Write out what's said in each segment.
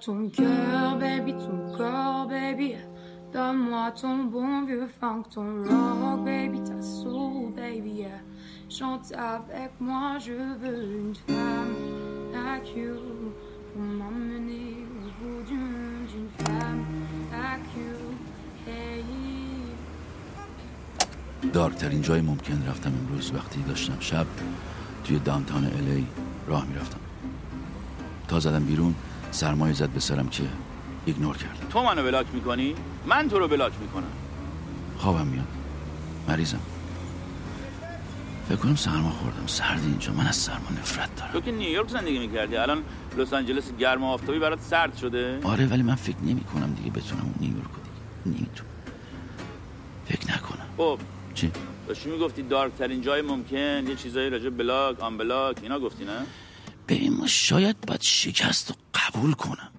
ton cœur, baby, ton corps, baby. Donne-moi ton bon vieux funk, ton rock, baby, ta soul, baby. Chante avec moi, je veux une femme like you pour m'emmener au bout du monde, une femme like you. Hey. دارکترین جای ممکن رفتم امروز وقتی داشتم شب توی دانتان الی راه می‌رفتم تا زدم بیرون سرمایه زد به سرم که ایگنور کردم. تو منو بلاک می‌کنی؟ من تو رو بلاک می‌کنم. خوابم میاد. مریضم. فکر کنم سرما خوردم. سردی اینجا. من از سرما نفرت دارم. تو که نیویورک زندگی می‌کردی. الان لس آنجلس گرم و آفتابی برات سرد شده. آره ولی من فکر نمی کنم دیگه بتونم اون نیویورک رو دیگه. نمی‌تونم. فکر نکنم. خب. چی؟ داشتی می‌گفتی دارک ترین جای ممکن. یه چیزایی راجع بلاک آن بلاک. اینا گفتی نه؟ ببین ما شاید باید شکست رو قبول کنم.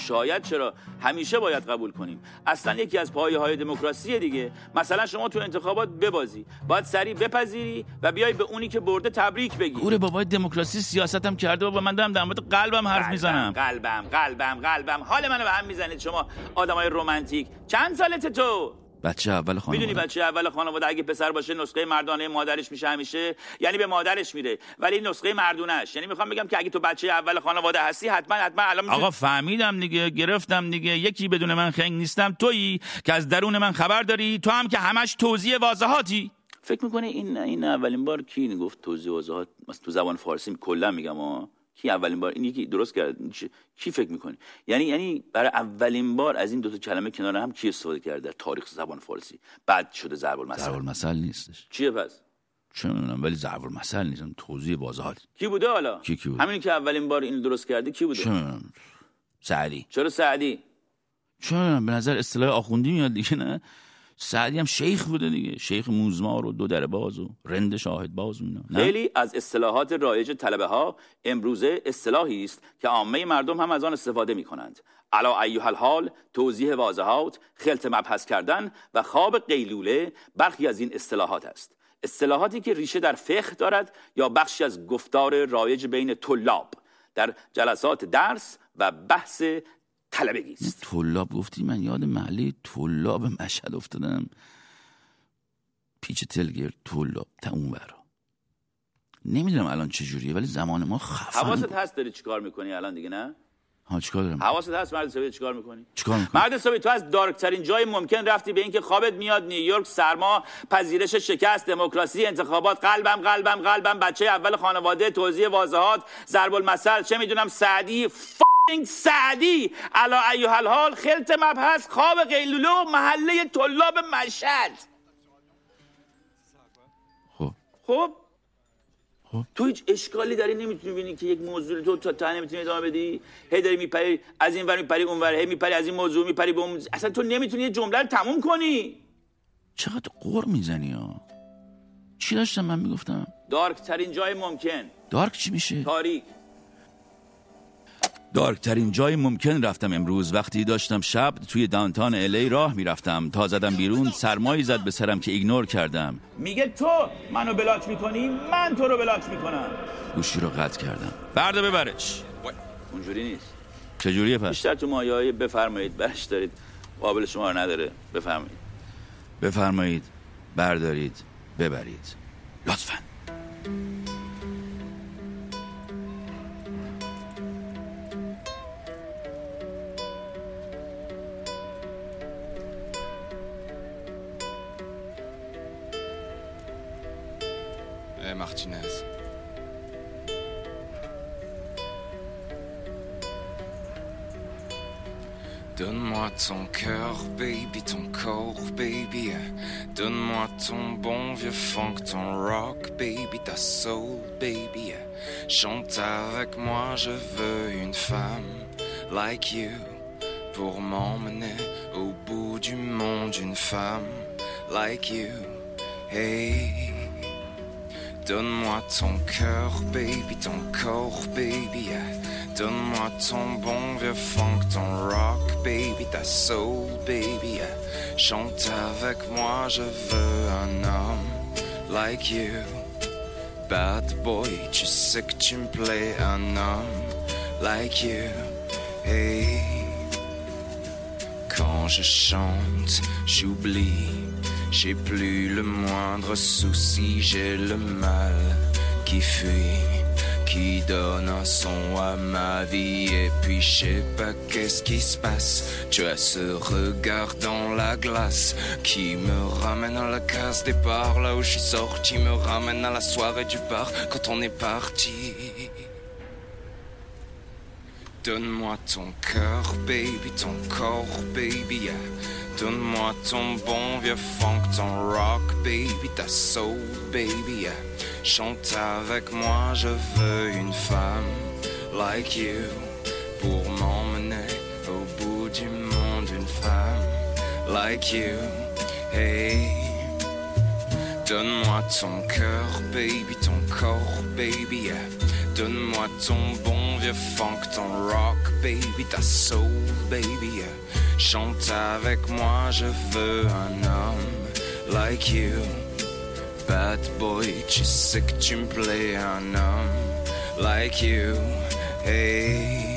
شاید چرا؟ همیشه باید قبول کنیم. اصلا یکی از پایه های دموکراسی دیگه. مثلا شما تو انتخابات ببازی. باید سریع بپذیری و بیای به اونی که برده تبریک بگی. گوره بابای دموکراسی سیاستم کرده بابا من دارم در مورد قلبم حرف می‌زنم. قلبم قلبم قلبم. حال منو به هم می‌زنید شما آدمای رمانتیک. چند سالت تو؟ بچه اول خانواده. می‌دونی بچه اول خانواده اگه پسر باشه نسخه مردانه مادرش میشه همیشه یعنی به مادرش میره ولی نسخه مردونش یعنی می‌خوام بگم که اگه تو بچه اول خانواده هستی حتما حتما الان آقا فهمیدم دیگه گرفتم دیگه. یکی بدون من خنگ نیستم. تویی که از درون من خبر داری؟ تو هم که همش توضیح واضحاتی. فکر می‌کنه این این اولین بار کی گفت توضیح واضحات؟ مثلا تو زبان فارسی کلا میگم ها کی اولین بار؟ این یکی درست کرد کی فکر می‌کنی؟ یعنی یعنی برای اولین بار از این دو تا کلمه کنار هم کی استفاده کرده؟ در تاریخ زبان فارسی. بعد شده ضرب ضرب المثل المثل نیستش. چیه پس؟ چه می‌دونم ولی ضرب المثل نیستم توضیح واضحات کی بوده حالا؟ کی کی بود؟ همین که اولین بار این درست کرده کی بوده؟ چه می‌دونم. سعدی. چرا سعدی؟ چه می‌دونم به نظر اصطلاح آخوندی میاد دیگه نه؟ سعدی هم شیخ بوده دیگه. شیخ موزمار و دو در باز و رند شاهد باز اینا؟ خیلی از اصطلاحات رایج طلبه ها امروزه اصطلاحی است که عامه مردم هم از آن استفاده می کنند علا ایها الحال توضیح واضحات خلط مبحث کردن و خواب قیلوله برخی از این اصطلاحات است. اصطلاحاتی که ریشه در فقه دارد یا بخشی از گفتار رایج بین طلاب در جلسات درس و بحث طلبگی است طلاب گفتی من یاد محله طلاب مشهد افتادم. پیچ تلگیر طلاب تا اون برا نمی‌دونم الان چجوریه ولی زمان ما خفن حواست. هست داری چیکار می‌کنی الان دیگه نه؟ ها چیکار دارم؟ حواست هست مرد حسابی چیکار می‌کنی؟ چیکار می‌کنم؟ مرد حسابی تو از دارک ترین جای ممکن رفتی به اینکه خوابت میاد نیویورک سرما پذیرش شکست دموکراسی انتخابات قلبم قلبم قلبم بچه اول خانواده توضیح واضحات ضرب المثل چه می‌دونم سعدی فینگ سعدی علا ایها الحال خلط مبحث خواب قیلوله و محله طلاب مشهد. خب. خب؟ خب. تو هیچ اشکالی داری نمی‌تونی ببینی که یک موضوع تو تا تا نمی‌تونی ادامه بدی؟ هی داری میپری از این ور میپری اون ور هی میپری از این موضوع میپری به اون اصلا تو نمی‌تونی یه جمله رو تموم کنی. چقدر قور می‌زنی ها؟ چی داشتم من می‌گفتم؟ دارک ترین جای ممکن. دارک چی میشه؟ تاریک. دارک ترین جای ممکن رفتم امروز. وقتی داشتم شب توی دانتان الی راه می‌رفتم. تا زدم بیرون سرمایی زد به سرم که ایگنور کردم. میگه تو منو بلاک می‌کنی؟ من تو رو بلاک می‌کنم. گوشی رو قطع کردم. بردا ببرش. اونجوری نیست. چجوریه پس؟ بیشتر تو مایه های بفرمایید برش دارید. قابل شما رو نداره. بفرمایید. بفرمایید بردارید ببرید. لطفا. Martinez. Donne-moi ton cœur, baby, ton corps, baby. Donne-moi ton bon vieux funk, ton rock, baby, ta soul, baby. Chante avec moi, je veux une femme like you pour m'emmener au bout du monde, une femme like you. Hey. Donne-moi ton cœur, baby, ton corps, baby. Donne-moi ton bon vieux funk, ton rock, baby, ta soul, baby. Chante avec moi, je veux un homme like you. Bad boy, tu sais que tu me plais, un homme like you. Hey, quand je chante, j'oublie, j'ai plus le moindre souci, j'ai le mal qui fuit, qui donne un son à ma vie. Et puis je sais pas qu'est-ce qui se passe. Tu as ce regard dans la glace qui me ramène à la case départ, là où je suis sorti, me ramène à la soirée du bar quand on est parti. Donne-moi ton cœur, baby, ton corps, baby. Donne-moi ton bon vieux funk, ton rock, baby, ta soul, baby. Chante avec moi, je veux une femme like you pour m'emmener au bout du monde, une femme like you, hey. Donne-moi ton cœur, baby, ton corps, baby. Donne-moi ton bon vieux funk, ton rock, baby, ta soul, baby. Chante avec moi, je veux un homme like you. Bad boy, tu sais que tu me plais, un homme like you, hey.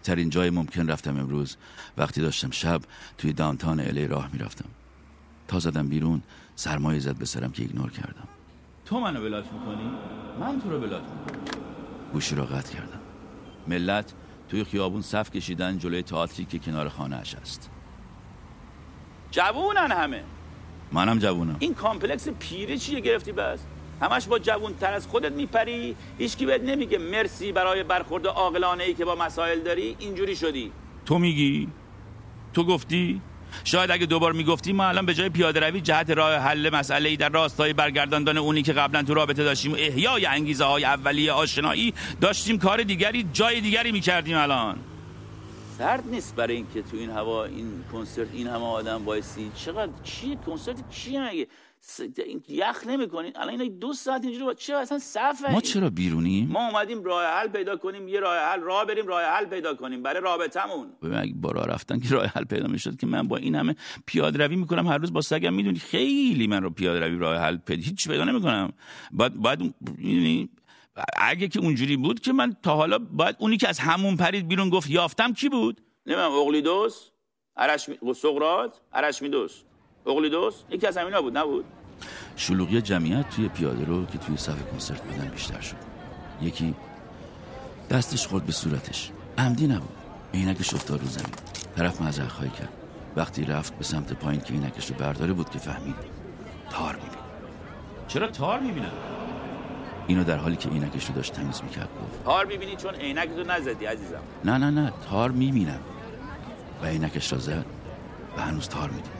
dark ترین جای ممکن رفتم امروز. وقتی داشتم شب توی downtown LA راه می‌رفتم. تا زدم بیرون سرما زد به سرم که ignore کردم. تو منو block می‌کنی؟ من تو رو block می‌کنم. گوشی را قطع کردم. ملت توی خیابون صف کشیدن جلوی تئاتری که کنار خانه اش است. جوونن همه. منم جوونم. این complex پیری چیه گرفتی بس؟ همش با جوون تر از خودت میپری. هیچکی بهت نمیگه مرسی برای برخورد عاقلانه ای که با مسائل داری. اینجوری شدی. تو میگی؟ تو گفتی؟ شاید اگه دوبار می‌گفتی ما الان به جای پیاده روی جهت راه حل مسئله ای در راستای برگرداندن اونی که قبلا تو رابطه داشتیم و احیای انگیزه های اولیه آشنایی داشتیم کار دیگری جای دیگری می‌کردیم الان. سرد نیست برای اینکه تو این هوا این کنسرت این همه آدم وایسی. چقدر چیه کنسرت چیه مگه؟ س- یخ نمی‌کنین. الان اینا دو ساعت اینجوری با چه اصلا صفه ما چرا بیرونیم؟ ما اومدیم راه حل پیدا کنیم یه راه حل راه بریم راه حل پیدا کنیم. برای رابطمون ببین اگه با راه رفتن که راه حل پیدا می‌شد که من با این همه پیاده روی می‌کنم هر روز با سگم می‌دونی خیلی من رو پیاده روی راه حل پیدا هیچ پیدا نمی‌کنم. بعد بعد اگه که اونجوری بود که من تا حالا باید اونی که از همون پرید بیرون گفت یافتم کی بود؟ نمی‌دونم اقلیدوس ارشمی سقراط ارشمیدس اقلیدوس یکی از همینا بود نبود؟ شلوغی جمعیت توی پیاده رو که توی صف کنسرت بودن بیشتر شد. یکی دستش خورد به صورتش. عمدی نبود. عینکش افتاد رو زمین. طرف معذرت خواهی کرد. وقتی رفت به سمت پایین که عینکش رو برداره بود که فهمید. تار می‌بینه. چرا تار می‌بینم اینو در حالی که عینکش رو داشت تمیز می‌کرد گفت. تار می‌بینی چون عینک تو نزدی عزیزم. نه نه نه. تار می‌بینم. و عینکش را زد و هنوز تار می‌دید.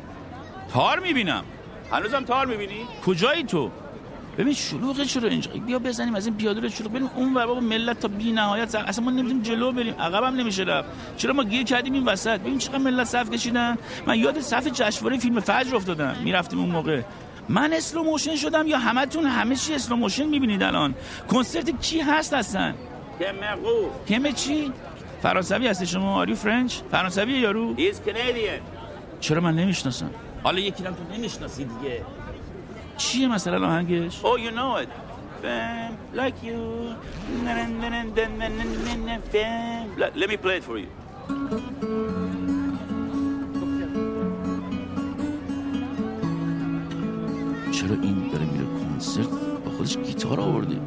تار می‌بینم. هنوزم تار می‌بینی؟ کجایی تو؟ ببین شلوغه چرا اینجا؟ بیا بزنیم از این پیاده رو شلوغ بریم اون ور بابا ملت تا بی نهایت زن. اصلا ما نمی‌تونیم جلو بریم. عقب هم نمیشه رفت. چرا ما گیر کردیم این وسط؟ ببین چقدر ملت صف کشیدن. من یاد صف جشنواره فیلم فجر افتادم. می‌رفتیم اون موقع. من اسلو موشن شدم یا همتون همه چی اسلو موشن می‌بینید الان؟ کنسرت کی هست هستن که مقو کم چی فرانسوی هستی شما؟ آریو فرنچ فرانسوی یارو؟ چرا من نمی‌شناسم؟ حالا یکی هم تو نمی‌شناسی دیگه چیه مثلا آهنگش Oh, you know it. Fam, like you. Fam. Let, me play it for you. چرا این داره میره کنسرت با خودش گیتار آورده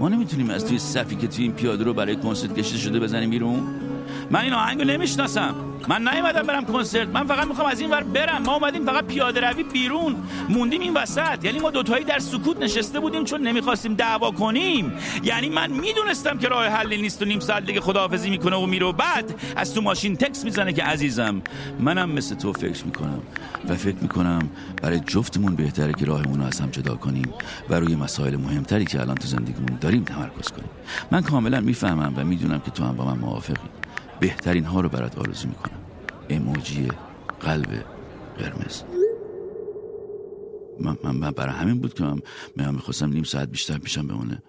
ما نمی‌تونیم از توی صفی که توی این پیاده رو برای کنسرت کشیده شده بزنیم بیرون من این آهنگو نمی‌شناسم. من نیومدم برم کنسرت. من فقط می‌خوام از این ور برم. ما اومدیم فقط پیاده روی بیرون. موندیم این وسط. یعنی ما دوتایی در سکوت نشسته بودیم چون نمی‌خواستیم دعوا کنیم. یعنی من می‌دونستم که راه حلی نیست و نیم ساعت دیگه خداحافظی می‌کنه و میره بعد از تو ماشین تکس می‌زنه که عزیزم منم مثل تو فکر می‌کنم و فکر می‌کنم برای جفتمون بهتره که راهمون رو از هم جدا کنیم و روی مسائل مهمتری که الان تو زندگیمون داریم تمرکز کنیم. من کاملا می‌فهمم و می‌دونم که تو هم با من موافقی. بهترین ها رو برات آرزو می‌کنم اموجی قلب قرمز من, من, برای همین بود که من, من می‌خواستم نیم ساعت بیشتر پیشم بمونه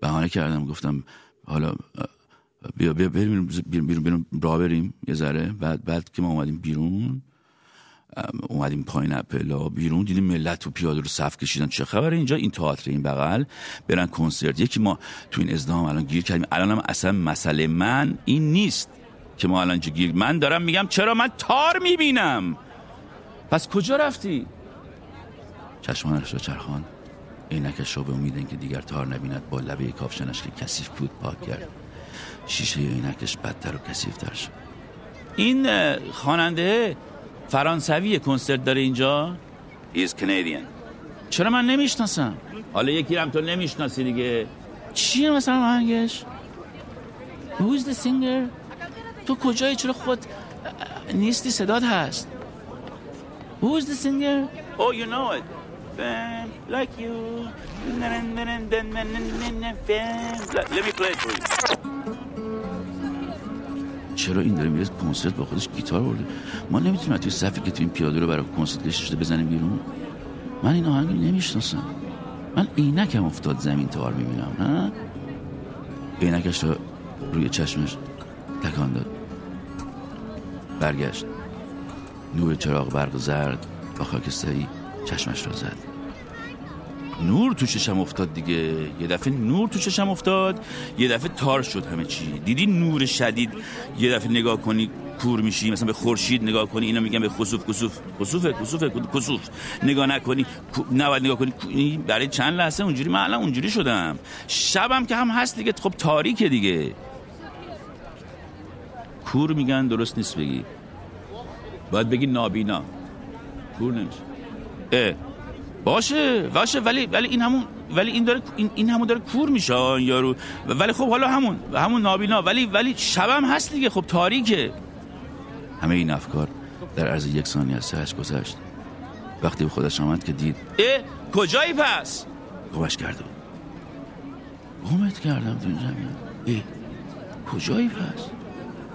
بهانه کردم گفتم حالا بیا بیا بریم بیرون بیرون, بیرون را بریم یه ذره بعد بعد که ما اومدیم بیرون اومدیم پایین اپلا بیرون دیدیم ملت تو پیاده رو صف کشیدن. چه خبره اینجا؟ این تئاتر این بغل. برن کنسرت. یکی ما تو این ازدهام الان گیر کردیم. الان هم اصلا مسئله من این نیست که ما الان گیر من دارم میگم چرا من تار می‌بینم؟ پس کجا رفتی؟ چشمانش را چرخان. عینکش را به امید که دیگر تار نبیند. با لبه کافشنش که کثیف بود پاک کرد. شیشه عینکش بدتر و کثیفتر شد. این خواننده فرانسوی کنسرت داره اینجا؟ He's Canadian. چرا من نمی‌شناسم؟ حالا یکی هم تو نمی‌شناسی دیگه. چیه مثلا آهنگش؟ Who's the singer? تو کجایی؟ چرا خود نیستی؟ صدات هست. Who's the singer? Oh you know it. Like you. Let me play it for you. چرا این داره میره کنسرت با خودش گیتار برده؟ ما نمی‌تونیم توی صفی که تو این پیاده رو برای کنسرت کشیده بزنیم بیرون. من این آهنگ نمی‌شناسم. من عینکم افتاد زمین تار می‌بینم نه؟ عینکش رو روی چشمش تکان داد. برگشت. نور چراغ برق زرد با خاکستری چشمش را زد. نور تو چشم افتاد دیگه. یه دفعه نور تو چشم افتاد یه دفعه تار شد همه چی. دیدی نور شدید؟ یه دفعه نگاه کنی کور میشی مثلا به خورشید نگاه کنی اینا میگن به خسوف خسوف. خسوف خسوف خسوف. نگاه نکنی نباید نگاه کنی برای چند لحظه اونجوری؟ من الان اونجوری شدم. شبم که هم هست دیگه خب تاریکه دیگه. کور میگن درست نیست بگی. باید بگی نابینا. کور نمیشه. اه. باشه باشه ولی ولی این همون ولی این داره این, این همون داره کور میشه یارو. ولی خب حالا همون همون نابینا. ولی ولی شبم هست دیگه. خب تاریکه. همه این افکار در عرض یک ثانیه از سرش گذشت. وقتی به خودش آمد که دید اه کجایی پس؟ گمش کرده بود. گمت کردم تو زمین. اه کجایی پس؟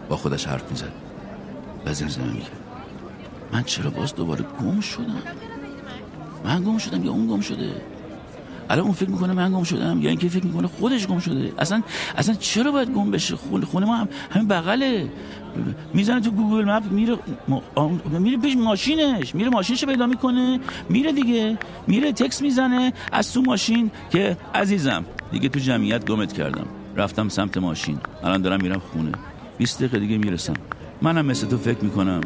با خودش حرف می‌زد. و زمزمه می‌کرد. من چرا باز دوباره گم شدم؟ من گم شدم یا اون گم شده؟ الان اون فکر می‌کنه من گم شدم یا اینکه فکر می‌کنه خودش گم شده؟ اصلا اصلا چرا باید گم بشه؟ خونه ما هم همین بغله. می‌زنه تو گوگل مپ میره میره پیش ماشینش. میره ماشینش پیدا می‌کنه. میره دیگه. میره تکس می‌زنه از تو ماشین که عزیزم دیگه تو جمعیت گمت کردم. رفتم سمت ماشین. الان دارم میرم خونه. 20 دقیقه دیگه می‌رسم. منم مثل تو فکر می‌کنم.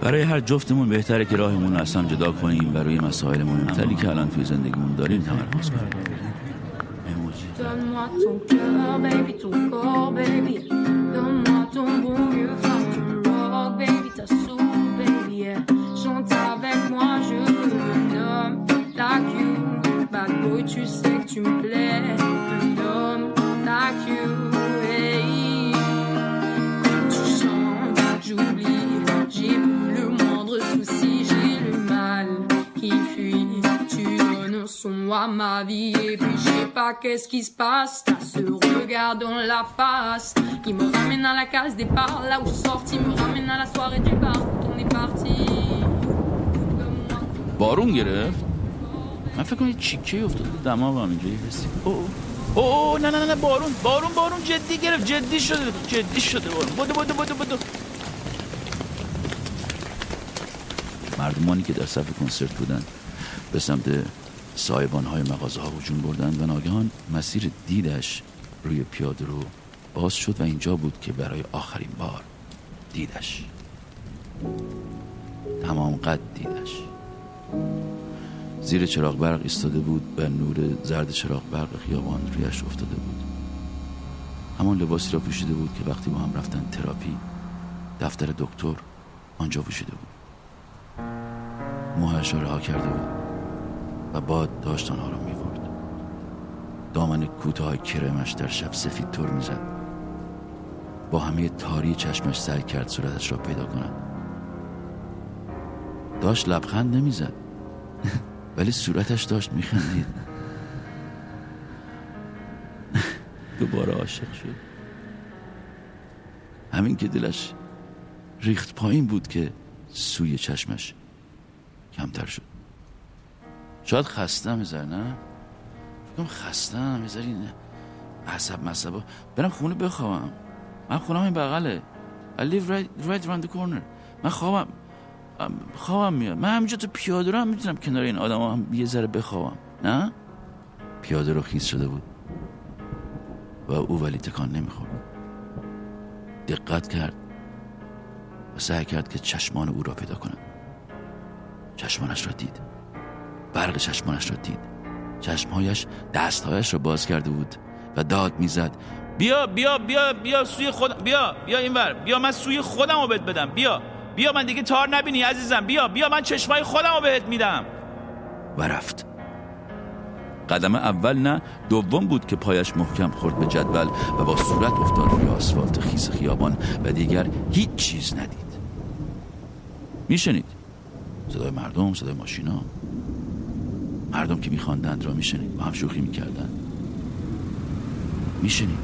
برای هر جفتمون بهتره که راهمون رو اصلا جدا کنیم برای مسائل مهمتری که الان توی زندگیمون داریم تمرکز کنیم. Ma vie. Et puis je sais pas qu'est-ce qui se passe. T'as ce regard dans la face qui me ramène à la case départ. Là où je sorti me ramène à la soirée du bar où on est parti. بارون گرفت. من فکر کنم چیکه افتاد دماغم اینجوری حسی او او نه نه نه بارون بارون بارون جدی گرفت. جدی شده جدی شده بارون. بودو بودو بودو بودو مردمانی که در صف کنسرت بودن به سمت سایبان های مغازه ها هجوم بردند و ناگهان مسیر دیدش روی پیاده رو باز شد و اینجا بود که برای آخرین بار دیدش. تمام قد دیدش. زیر چراغ برق ایستاده بود و نور زرد چراغ برق خیابان رویش افتاده بود. همان لباسی را پوشیده بود که وقتی با هم رفتن تراپی دفتر دکتر آنجا وجوده بود. موهش را رها کرده بود. و باد داشت آنها را می‌برد. دامن کوتاه کرمش در شب سفید تر می‌زد. با همه تاری چشمش سعی کرد صورتش را پیدا کند. داشت لبخند نمی‌زد. ولی صورتش داشت میخندید. دوباره عاشق شد. همین که دلش ریخت پایین بود که سوی چشمش کمتر شد. شاید خستم میذار نه؟ فکرم خستم میذار این عصب مصبا برم خونه بخوابم. من خونم این بغله. I live right, right around the corner. من خوابم خوابم میاد. من همینجا تو پیاده رو هم می‌تونم کنار این آدم هم یه ذره بخوابم. نه؟ پیاده رو خیز شده بود. و او ولی تکان نمی‌خورد. دقت کرد و سعی کرد که چشمان او را پیدا کند. چشمانش را دید. برق چشمانش را دید. چشمهایش دستهایش را باز کرده بود و داد می‌زد بیا بیا بیا بیا سوی خود بیا بیا اینور بیا من سوی خودم رو بهت بدم بیا بیا من دیگه تار نبینی عزیزم بیا بیا من چشمای خودم رو بهت میدم. و رفت. قدم اول نه دوم بود که پایش محکم خورد به جدول و با صورت افتاد روی آسفالت خیس خیابان و دیگر هیچ چیز ندید. میشنید؟ صدای مردم صدای ماشینا. مردم که میخواندند را میشنید با هم شوخی می‌کردند. میشنید.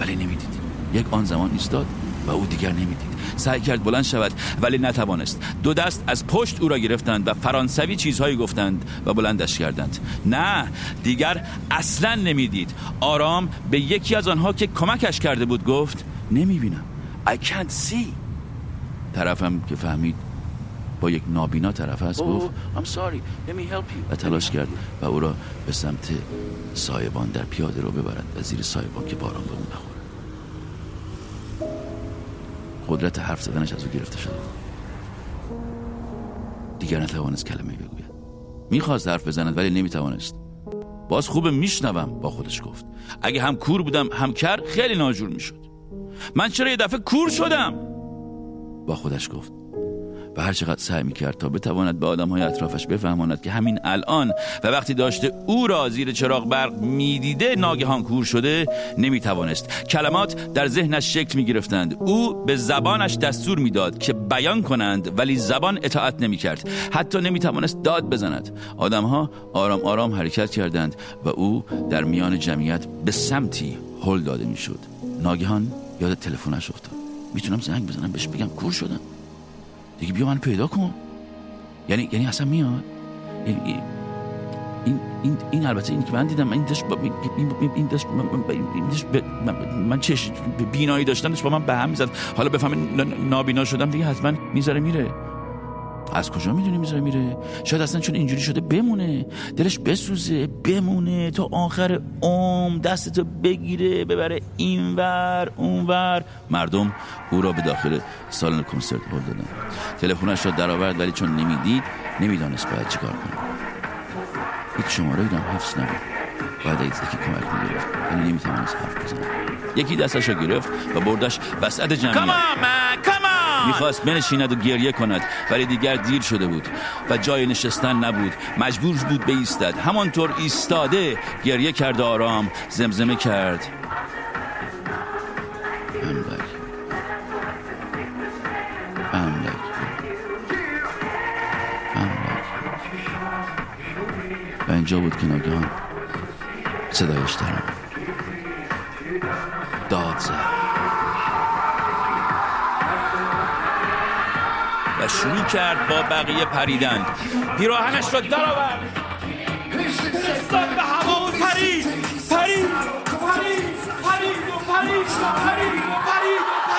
ولی نمی‌دید. یک آن زمان ایستاد و او دیگر نمی‌دید. سعی کرد بلند شود ولی نتوانست. دو دست از پشت او را گرفتند و فرانسوی چیزهایی گفتند و بلندش کردند. نه دیگر اصلا نمی‌دید. آرام به یکی از آنها که کمکش کرده بود گفت نمی‌بینم. I can't see. طرفم که فهمید با یک نابینا طرف است گفت I'm sorry. Let me help you. و تلاش کرد و او را به سمت سایبان در پیاده رو ببرد و زیر سایبان که باران به اون نخورد. قدرت حرف زدنش از او گرفته شده دیگر نتوانست کلمه بگوید. می‌خواست حرف بزند ولی نمی‌توانست. باز خوب میشنوم با خودش گفت. اگه هم کور بودم هم کر خیلی ناجور می‌شد. من چرا یه دفعه کور شدم؟ با خودش گفت. و هر چقدر سعی می‌کرد تا بتواند به آدم های اطرافش بفهماند که همین الان و وقتی داشته او را زیر چراغ برق می‌دیده ناگهان کور شده نمی‌توانست. کلمات در ذهنش شکل می‌گرفتند. او به زبانش دستور می‌داد که بیان کنند ولی زبان اطاعت نمی‌کرد. حتی نمی‌توانست داد بزند. آدمها آرام آرام حرکت کردند و او در میان جمعیت به سمتی هل داده می‌شد. ناگهان یاد تلفنش افتاد. می‌تونم زنگ بزنم بهش بگم. کور شدم. دیگه بیا من پیدا کن. یعنی یعنی اصلا میاد. این این این, این البته این که من دیدم این داشت این داشت این داشت من, من چش بینایی داشتم داشت با من به هم می‌زد. حالا بفهم نابینا شدم دیگه حتما می‌ذاره میره. از کجا می‌دونی می‌ذاره میره؟ شاید اصلا چون اینجوری شده بمونه. دلش بسوزه بمونه تا آخر عمر دستتو بگیره ببره اینور اونور. مردم او را به داخل سالن کنسرت هل دادن. تلفنش را درآورد ولی چون نمی‌دید نمی‌دانست باید چیکار کنه. هیچ شماره هم حفظ نبود. باید از یکی کمک می‌گرفت. ولی نمی‌توانست حرف بزنه. یکی دستش را گرفت و بردش وسط جمعیت. می‌خواست بنشیند و گریه کند ولی دیگر دیر شده بود و جای نشستن نبود. مجبور بود ایستد همانطور ایستاده گریه کرد آرام زمزمه کرد. و اینجا بود که ناگهان صدایش درم داد زد. و شروع کرد با بقیه پریدن پیراهنش را درآورد. فرستاد به هوا و پرید. پرید. پرید. پرید. و پرید. پرید. پرید.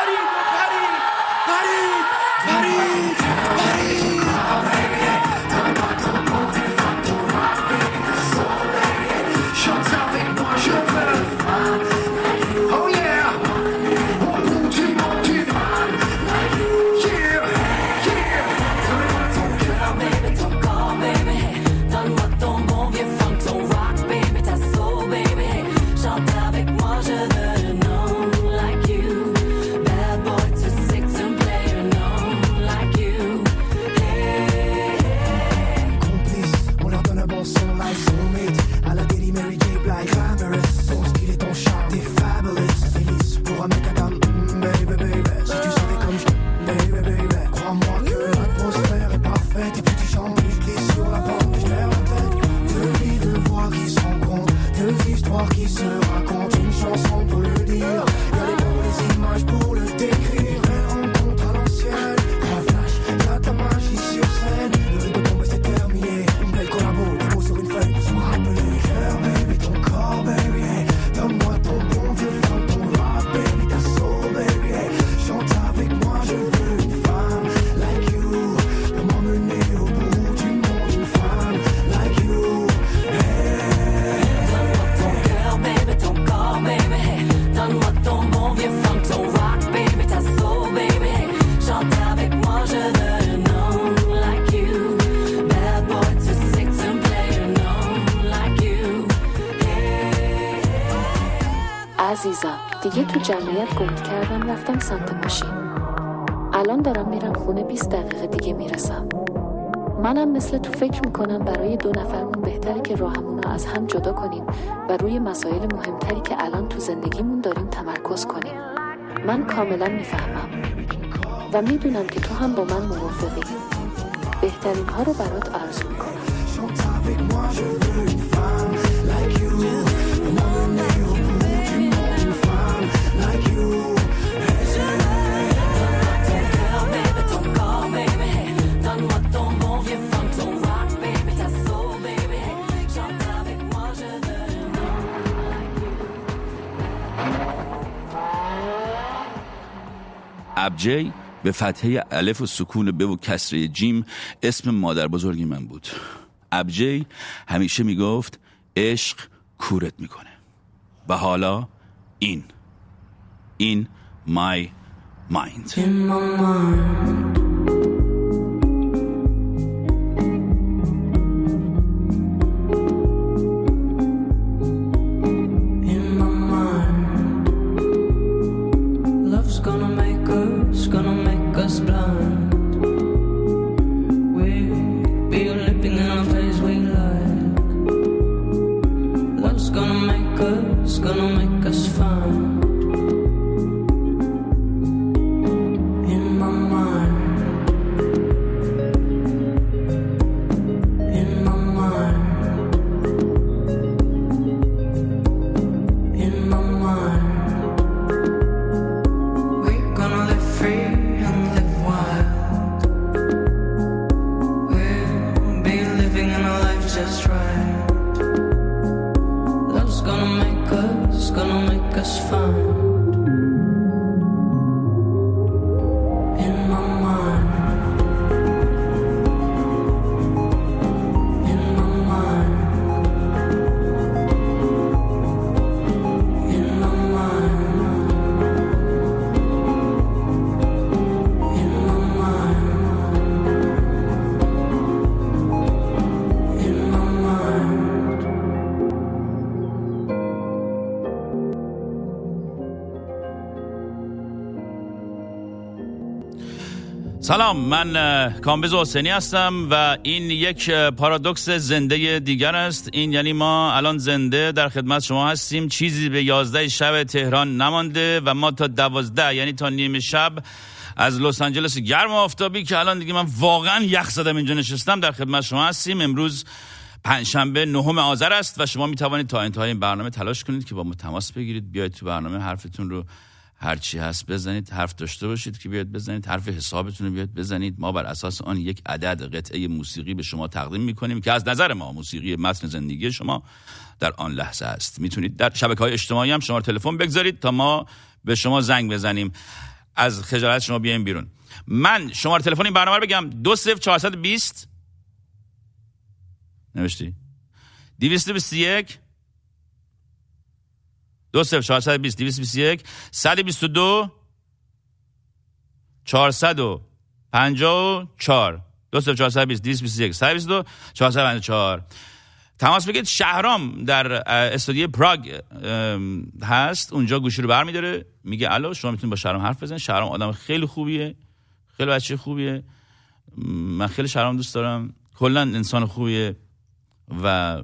جمعیت گمت کردم رفتم سمت ماشین. الان دارم میرم خونه 20 دقیقه دیگه می‌رسم. منم مثل تو فکر می‌کنم برای دو نفرمون بهتره که راهمون رو از هم جدا کنیم و روی مسائل مهمتری که الان تو زندگیمون داریم تمرکز کنیم. من کاملا می‌فهمم و می‌دونم که تو هم با من موافقی. بهترین ها رو برات آرزو می‌کنم. ابجی به فتحه الف و سکون به و کسره جیم اسم مادر بزرگی من بود. ابجی همیشه می‌گفت عشق کورت می‌کنه. و حالا این این my mind. سلام من اه، کامبیز حسینی هستم و این یک پارادوکس زنده دیگر است. این یعنی ما الان زنده در خدمت شما هستیم. چیزی به یازده شب تهران نمانده و ما تا دوازده یعنی تا نیم شب از لس آنجلس گرم و آفتابی که الان دیگه من واقعا یخ زدم اینجا نشستم در خدمت شما هستیم. امروز پنجشنبه نهم آذر است و شما می توانید تا انتهای این برنامه تلاش کنید که با ما تماس بگیرید. بیاید تو برنامه حرفتون رو هر چی هست بزنید حرف داشته باشید که بیاید بزنید حرف حسابتون رو بیاید بزنید. ما بر اساس آن یک عدد قطعه موسیقی به شما تقدیم می‌کنیم که از نظر ما موسیقی متن زندگی شما در آن لحظه است. می‌تونید در شبکه های اجتماعی هم شما تلفن بگذارید تا ما به شما زنگ بزنیم. از خجالت شما بیایم بیرون. من شماره تلفن این برنامه رو بگم. دو صفر 420 نوشتی؟ 221 دو صفر 420 221 122 454 دو صفر 420 221 122 454 تماس بگید شهرام در استودیو پراگ هست. اونجا گوشی رو برمیداره. میگه الو شما می‌تونید با شهرام حرف بزنید. شهرام آدم خیلی خوبیه. خیلی بچه خوبیه. من خیلی شهرام دوست دارم. کلا انسان خوبیه و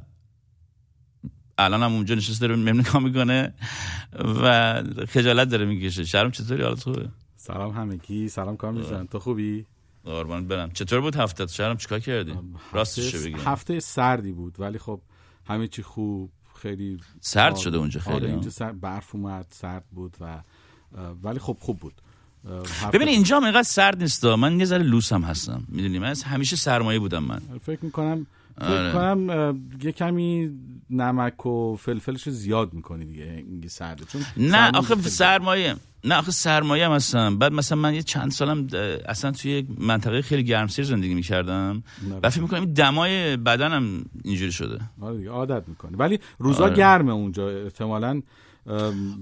الان هم اونجا نشسته داره ممنون نگاه می‌کنه و خجالت داره می‌کشه. شرم چطوری؟ حالت خوبه؟ سلام همگی. سلام کامیل جان. تو خوبی؟ قربان برم. چطور بود هفته شرم چیکار کردی؟ راستش بگیم هفته سردی بود ولی خب همه چی خوب خیلی سرد شده اونجا خیلی، آره؟ اینجا سر برف اومد سرد بود و ولی خب خوب بود. ببین اینجا هم اینقدر سرد نیست. من یه ذره لوس هم هستم. می‌دونی؟ من از همیشه سرمایه بودم من. فکر می‌کنم آره. کنم یه کمی نمک و فلفلش رو زیاد می‌کنی دیگه اینگه سرده. چون نه آخه سرمایه. نه آخه سرمایه هم هستم. بعد مثلا من یه چند سالم اصلا توی یک منطقه خیلی گرمسیر زندگی می‌کردم. و فکر می‌کنم این دمای بدنم اینجوری شده. آره دیگه عادت می‌کنه ولی روزا آره. گرمه اونجا. احتمالا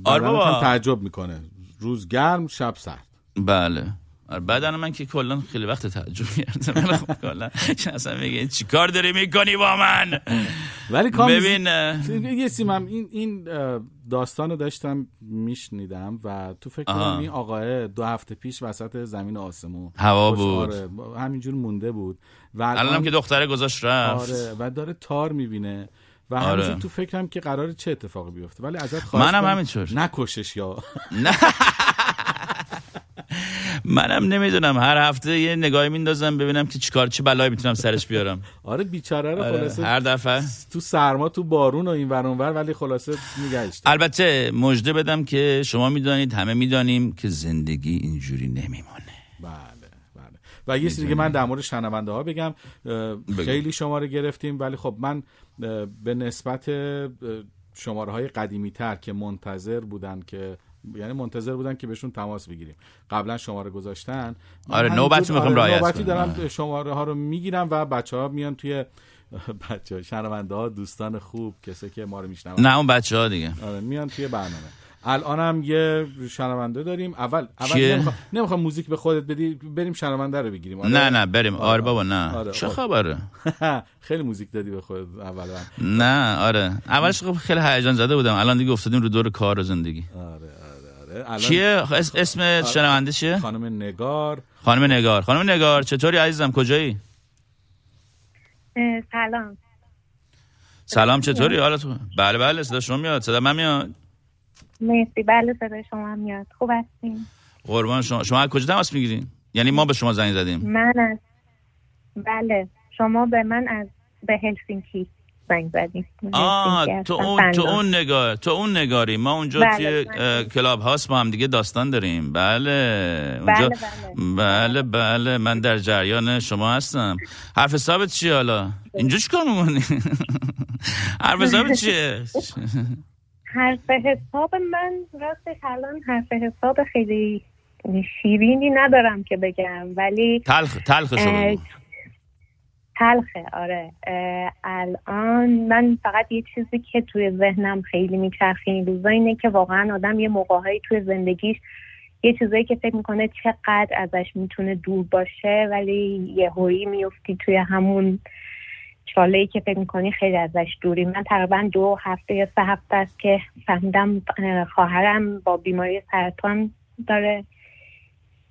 آره تعجب می‌کنه. روز گرم شب سرد. بله. بدن من که کلا خیلی وقت تعجب کردم ولی خب کلا اصلا میگه چی کار داری می‌کنی با من ولی کام ببین یه سیمم این این داستان رو داشتم میشنیدم و تو فکر. کنم این آقاه دو هفته پیش وسط زمین آسمون هوا بود. آره همینجور مونده بود و الانم که دختره گذاشت رفت آره و داره تار می‌بینه و آره. تو فکرم که قرار چه اتفاقی بیفته ولی ازت خواهش منم همینطور. نکشش یا منم نمی‌دونم. هر هفته یه نگاهی میندازم ببینم که چیکار چه بلایی می‌تونم سرش بیارم. آره بیچاره رو آره، خلاصه هر دفعه. تو سرما تو بارون و این ور ور ولی خلاصه داشت. البته مژده بدم که شما می‌دانید همه می‌دانیم که زندگی اینجوری نمیمانه بله بله. و یه چیزی که من در مورد شنونده ها بگم خیلی شماره گرفتیم ولی خب من به نسبت شماره های قدیمی تر که منتظر بودن که یعنی منتظر بودن که بهشون تماس بگیریم. قبلا شماره گذاشتن. آره، نوبتی می‌خوام آره، رعایت نوبتی. دارم آره. شماره ها رو می‌گیرم و بچه ها میان توی بچه ها شنونده ها دوستان خوب کسی که ما رو میشنون نه اون بچه ها دیگه. آره میان توی برنامه. الان هم یه شنونده داریم. اول اول؟ نمی‌خوام موزیک به خودت بدی بریم شنونده رو بگیریم. آره؟ نه نه بریم. آره بابا نه. آره، چه آره. خبره؟ خیلی موزیک دادی به خودت اول. نه آره. اولش خب خیلی هیجان زده بودم. الان دیگه افتادیم رو دور کار و زندگی. آره آره آره. الان اس- اسم شنونده چیه؟ خانم نگار. خانم نگار. خانم نگار چطوری عزیزم؟ کجایی؟ سلام. سلام چطوری؟ حالت؟ بله بله صدا شما میاد. صدا من میاد؟ مرسی. بله صدای شما میاد. خوب هستین؟ قربان شما. شما از کجا تماس می‌گیرین؟ یعنی ما به شما زنگ زدیم. من از بله. شما به من از به هلسینکی. زنگ زدیم. آه تو اون تو. اون نگار تو اون نگاری ما اونجا بله، توی بله. کلاب هاست با هم دیگه داستان داریم. بله اونجا بله، بله. بله من در جریان شما هستم. حرف حسابت چیه حالا؟ اینجا چیکار می‌کنی؟ حرف حسابت چیه؟ حرف حساب من راستش الان حرف حساب خیلی شیرینی ندارم که بگم ولی تلخ تلخشو اه، بگو. تلخه آره. الان من فقط یه چیزی که توی ذهنم خیلی میچرخه این روزا اینه که واقعا آدم یه موقعهایی توی زندگیش یه چیزایی که فکر می‌کنه چقدر ازش می‌تونه دور باشه ولی یه هویی میفتی توی همون چاله ای که فکر می‌کنی خیلی ازش دوری. من تقریبا دو هفته یا سه هفته است که فهمیدم اه، خواهرم با بیماری سرطان داره.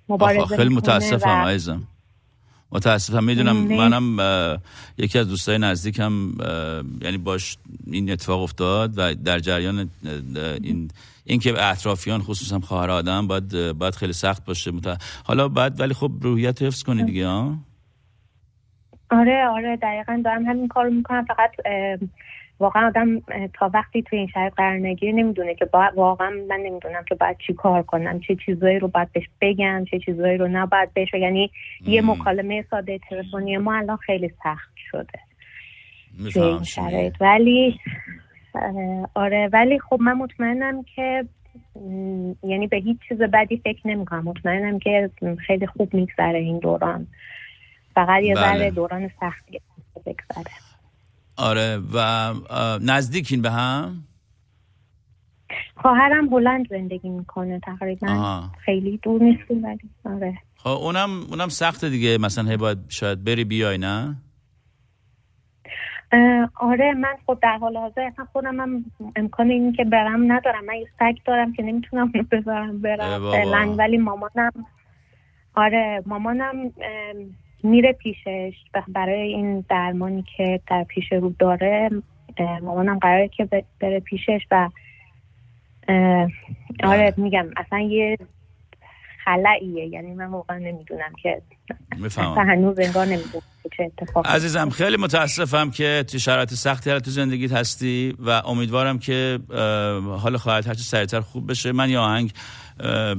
مبارزه خیلی متاسفم عزیزم. متاسفم می‌دونم. منم یکی از دوستای نزدیکم یعنی باش این اتفاق افتاد و در جریان این این که اطرافیان خصوصا خواهر آدم باید باید خیلی سخت باشه. مت... حالا بعد ولی خب روحیت حفظ کنی دیگه ها؟ آره آره دقیقا دارم همین کار می‌کنم. فقط واقعا آدم تا وقتی توی این شرایط قرار نگیره نمی‌دونه که با... واقعا من نمی‌دونم که باید چی کار کنم چه چیزایی رو باید بهش بگم چه چیزایی رو نباید بهش بگم. یعنی یه مم. مکالمه ساده تلفنی ما الان خیلی سخت شده توی این شرایط. ولی آره ولی خب من مطمئنم که یعنی به هیچ چیز بدی فکر نمی‌کنم مطمئنم که خیلی خوب میگذره این دوران فقط یه بله. ذره دوران سختی بگذره آره و نزدیکین به هم؟ خواهرم هلند زندگی می‌کنه تقریبا. آها. خیلی دور نیستیم ولی آره. خب اونم اونم سخته دیگه. مثلا هی باید شاید بری بیای نه؟ آره من خب در حال حاضر اصلا خودم هم امکان این که برم ندارم. من یه سگ دارم که نمی‌تونم اونو بذارم برم. فعلا. ولی مامانم آره مامانم ام، میره پیشش برای این درمانی که در پیش رو داره مامانم قراره که بره پیشش و آره میگم اصلا یه خلعیه. یعنی من واقعا نمی‌دونم که اصلا می‌فهمم هنوز انگار نمی‌دونم چه عزیزم خیلی متاسفم که تو شرایط سختی هر تو زندگیت هستی و امیدوارم که حال خواهد هرچی سریعتر خوب بشه. من یه آهنگ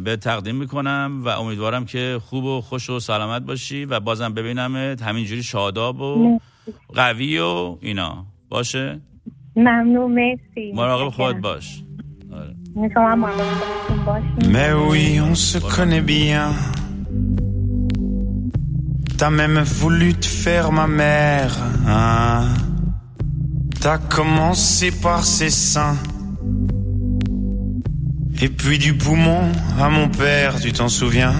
به تقدیم می‌کنم و امیدوارم که خوب و خوش و سلامت باشی و بازم ببینمت. همینجوری شاداب و قوی و اینا. باشه؟ ممنون مرسی. مراقب خودت باش. خودتون باشین. Mais oui, on se connaît bien. T'as même voulu te faire ma mère. Hein? T'as commencé par ses seins. Et puis du poumon à mon père, tu t'en souviens?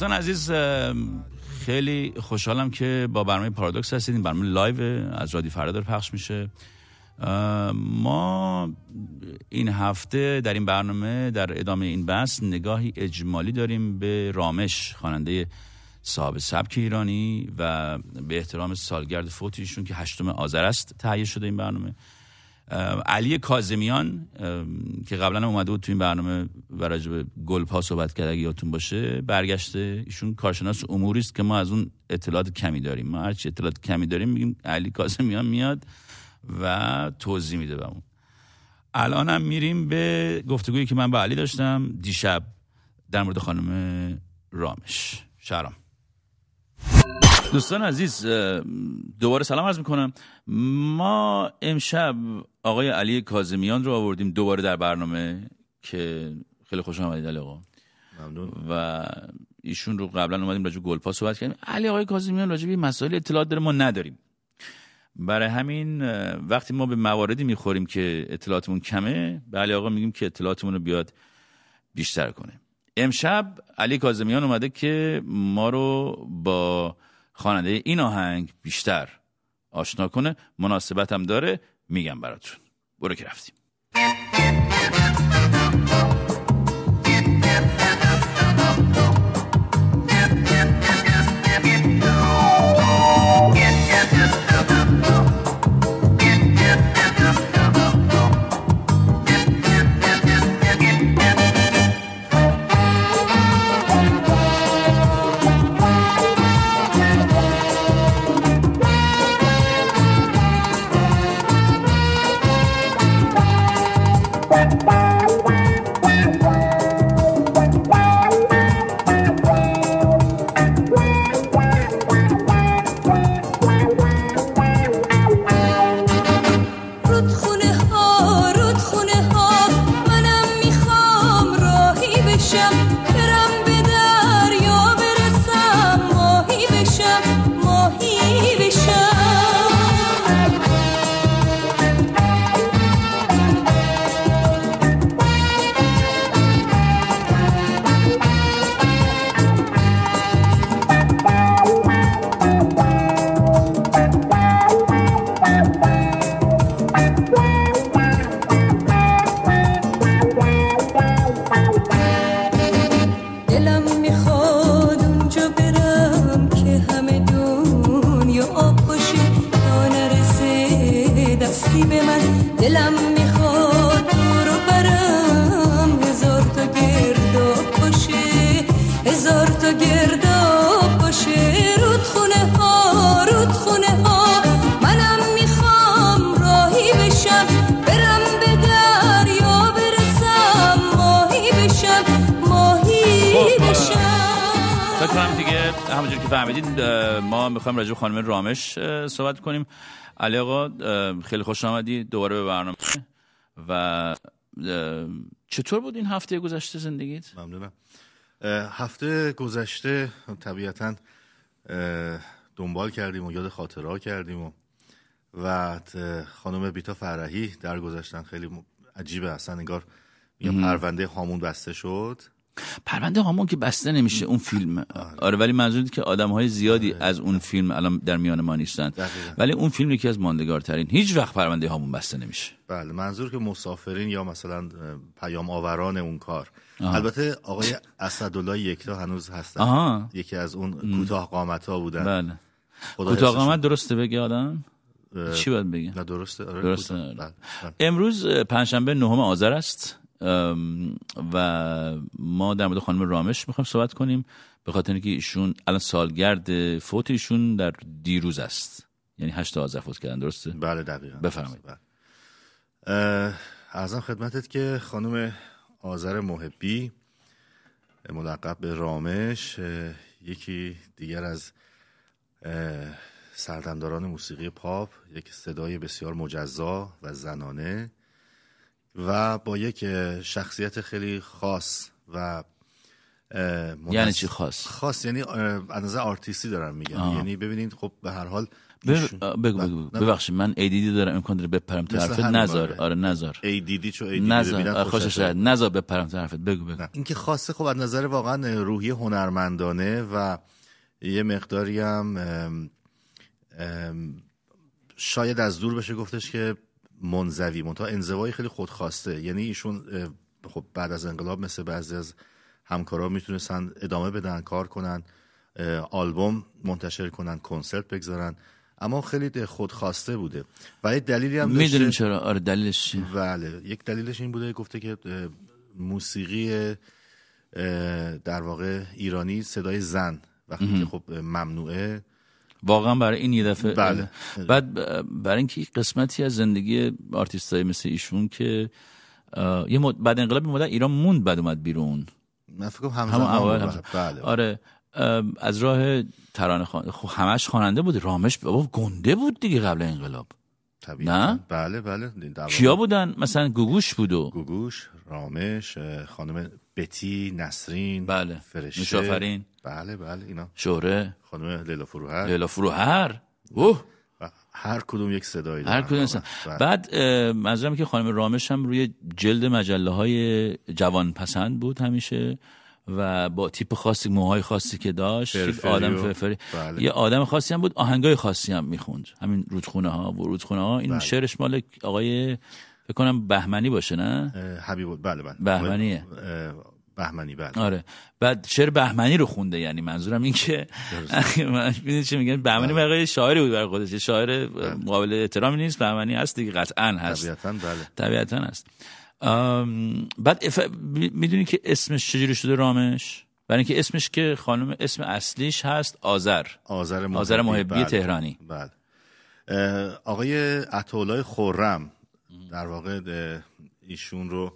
دوستان عزیز خیلی خوشحالم که با برنامه پارادوکس هستید. این برنامه live از رادیو فردا پخش میشه. ما این هفته در این برنامه در ادامه این بحث نگاهی اجمالی داریم به رامش خواننده صاحب سبک ایرانی و به احترام سالگرد فوت ایشون که هشتم آذر است تهیه شده این برنامه. علی کاظمیان که قبلا اومده بود تو این برنامه به گلپا صحبت کرد اگه یادتون باشه. برگشته. ایشون کارشناس اموری است که ما از اون اطلاعات کمی داریم. ما هرچی اطلاعات کمی داریم میگیم علی کازمیان میاد و توضیح میده بهمون الان هم میریم به گفتگویی که من با علی داشتم. دیشب در مورد خانم رامش. شهرام دوستان عزیز دوباره سلام عرض می‌کنم. ما امشب آقای علی کازمیان رو آوردیم دوباره در برنامه که خیلی خوش آمدید علی آقا. ممنون. و ایشون رو قبلا اومدیم راجع به گلپا صحبت کردیم. علی آقای کازمیان راجع به مسائل اطلاعات داره ما نداریم. برای همین وقتی ما به مواردی می‌خوریم که اطلاعاتمون کمه به علی آقا میگیم که اطلاعاتمون رو بیاد بیشتر کنه. امشب علی کازمیان اومده که ما رو با خواننده این آهنگ بیشتر آشنا کنه. مناسبت هم داره. میگم براتون. برو که رفتیم. خانم رامش صحبت کنیم. علی آقا خیلی خوش آمدی. دوباره به برنامه. و چطور بود این هفته گذشته زندگیت؟ ممنونم. هفته گذشته طبیعتا دنبال کردیم و یاد خاطرها کردیم و و خانم بیتا فرحی در گذشتن خیلی عجیبه. اصلا انگار میگم پرونده هامون بسته شد. پرونده هامون که بسته نمیشه اون فیلم. آره. ولی منظور که آدم های زیادی از اون فیلم الان در میان ما نیستن. ولی اون فیلم یکی از ماندگارترین هیچ وقت پرونده هامون بسته نمیشه. بله منظور که مسافرین یا مثلا پیام آوران اون کار. البته آقای اسدالله یکتا هنوز هستن. آها. یکی از اون کوتاه قامت ها بودن. بله. کوتاه. قامت درسته بگه آدم؟ چی باید بگه؟ نه درسته. آره درسته. کوتاه. بله، بله. امروز پنجشنبه نهم آذر است. و ما در مورد خانم رامش می‌خوایم صحبت کنیم به خاطر اینکه ایشون الان سالگرد فوت ایشون در دیروز است یعنی هشت آذر فوت کردن درسته بله دقیقا بفرمایید. بله. ارزم خدمتت که خانم آذر محبی ملقب به رامش یکی دیگر از سردمداران موسیقی پاپ یک صدای بسیار مجزا و زنانه و با یک شخصیت خیلی خاص و یعنی چی خاص؟ خاص یعنی از نظر آرتیستی دارم میگم آها. یعنی ببینید خب به هر حال بگو بگو. بگو ببخشید من ایدیدی دارم امکان داره بپرم تو حرفت نزار. آره نزار دیدی چو دیدی نزار خوشش شد نزار بپرم تو حرفت بگو بگو نه. این که خواسته خب از نظر واقعا روحی هنرمندانه و یه مقداری هم شاید از دور بشه گفتش که منزوی منتها انزوای خیلی خودخواسته. یعنی ایشون خب بعد از انقلاب مثل بعضی از همکارا می‌تونستن ادامه بدن کار کنن آلبوم منتشر کنن کنسرت بگذارن. اما خیلی خودخواسته بوده. و یه دلیلی هم می‌دونیم چرا. آره دلیلش بله. یک دلیلش این بوده گفته که موسیقی در واقع ایرانی صدای زن وقتی که خب ممنوعه واقعا برای این یه دفعه بله. بعد برای اینکه قسمتی از زندگی آرتیستای مثل ایشون که یه مد... بعد انقلاب مدت ایران موند بعد اومد بیرون من فکر همون اول. همزمان. بله آره از راه ترانه خوان خب همش خواننده بود رامش بابا گنده بود دیگه قبل انقلاب طبیعتا. نه؟ بله بله کیا بودن مثلا گوگوش بود و گوگوش رامش خانم بتی نسرین بله. فرشته نوشافرین. بله بله اینا شهره خانم لیلا فروهر لیلا فروهر اوه هر کدوم یک صدایی هر کدوم. بله. بعد منظورم که خانم رامش هم روی جلد مجله های جوان پسند بود همیشه و با تیپ خاصی موهای خاصی که داشت یک فرفری آدم فرفری. بله. یه آدم خاصی هم بود آهنگای خاصی هم می‌خوند. همین رودخونه ها و رودخونه ها این بله. شعرش مال آقای فکر کنم بهمنی باشه نه؟ حبیب بله بله. بهمنیه. بهمنی بله. آره. بعد شعر بهمنی رو خونده یعنی منظورم این که من می‌دونی چه میگن؟ بهمنی بله. برای شاعری بود برای خودش. شاعر مقابل احترامی نیست. بهمنی هست دیگه قطعا هست. طبیعتا بله. طبیعتا هست. بعد اف... می‌دونی که اسمش چجوری شده رامش برای اینکه اسمش که خانم اسم اصلیش هست آذر آذر محبی, آذر محبی بله. تهرانی. بله آقای عطاالله خرم در واقع ایشون رو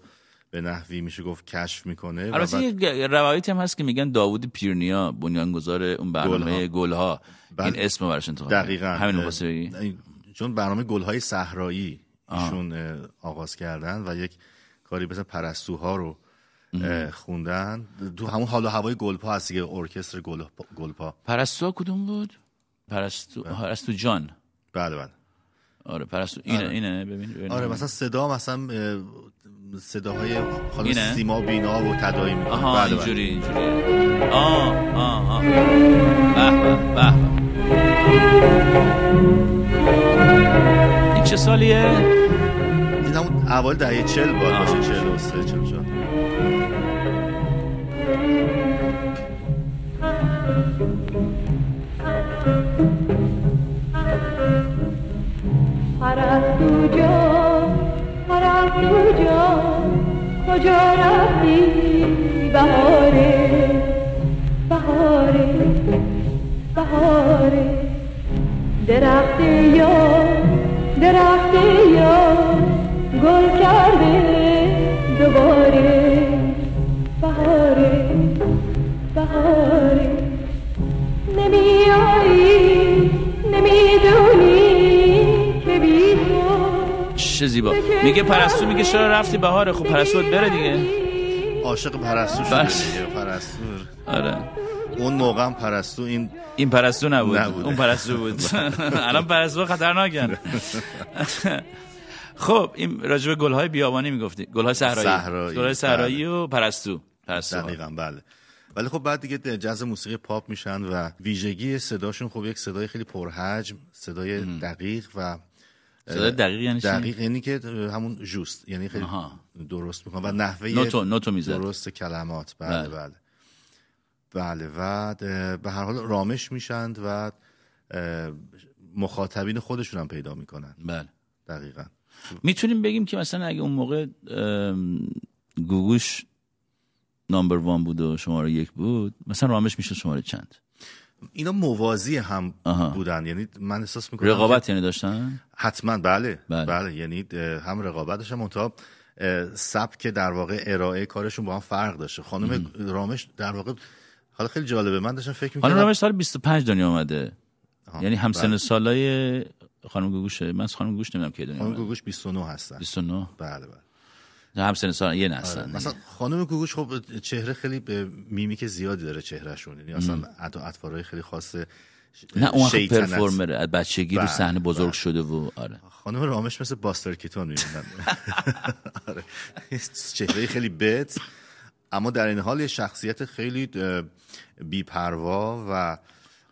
به نحوی میشه گفت کشف می‌کنه البته بعد- یه روایتی هم هست که میگن داوود پیرنیا بنیانگذار اون برنامه گلها بله. این اسم براش انتخاب دقیقا. همین چون برنامه گلهای صحرایی ایشون آغاز کردن و یک کاری مثل پرستوها رو خوندن تو همون حال و هوای گلپا هست که ارکستر گل- گلپا پرستو کدوم بود پرستو پرستو جان بله بله آره پرستو اینه آره. اینه ببین, ببین. آره مثلا صدا مثلا اه، صداهای خانم؟ سیما بینا و تدایی می‌کنه آها بله بله. اینجوری اینجوری آه آه آه به به به. این چه سالیه؟ اول دهه چل باید. باشه چل و سه چل و چهار. پرستو جان پرستو جان کجا رفتی بهاره بهاره بهاره درخت یار درخت یار گل کرده دوباره بهاره بهاره. نمی آیی نمی‌دونی که بی چه زیبا. میگه پرستو میگه چرا رفتی؟ بهاره خب پرستو بره دیگه. عاشق پرستو شده بله. پرستو. آره. اون موقع هم پرستو این این پرستو نبود. نبود اون پرستو بود. الان پرستو خطرناکن. خب این راجب گلهای بیابانی می‌گفتی گلهای صحرایی. صحرایی. گلهای صحرایی و پرستو. پرستو. دقیقا بله. ولی خب بعد دیگه جز موسیقی پاپ میشن و ویژگی صداشون خب یک صدای خیلی پرحجم صدای دقیق و صدای دقیق یعنی چی؟ دقیق یعنی که همون جوست. یعنی خیلی آها. درست می‌کنه. و نحوه نوتو- نوتو می‌زد. درست کلمات. بله بله. بله. بله و اه، به هر حال رامش میشند و مخاطبین خودشون هم پیدا می‌کنن. بله. دقیقا. می‌تونیم بگیم که مثلا اگه اون موقع ام، گوگوش نامبر وان بود و شماره یک بود مثلا رامش میشه شماره چند؟ اینا موازی هم آها. بودن. یعنی من احساس می‌کنم رقابت یعنی داشتن؟ حتما. بله. بله. بله, یعنی هم رقابت داشتن منتها سبک در واقع ارائه کارشون با هم فرق داشته. خانم رامش در واقع حالا خیلی جالبه. من داشتم فکر خانم می‌کردم رامش سال 25 دنیا آمده آها، یعنی همسن بله. سالای خانم گوگوشه من خانم گوگوش نمی‌دونم کی دنیا خانم گوگوش 29 هستن. 29 بله بله. همسن سال یه آره. نسل مثلا خانم گوگوش خب چهره خیلی به میمیک زیادی داره چهرهشون. یعنی اصلا ادا اطوارهای خیلی خاص نه اون وقت شیطنت. پرفورمره از بچگی رو بله، صحنه بزرگ بله. شده و آره. خانم رامش مثل باستر کیتون می‌بینن آره. چهره خیلی بت اما در این حال یه شخصیت خیلی بیپروا و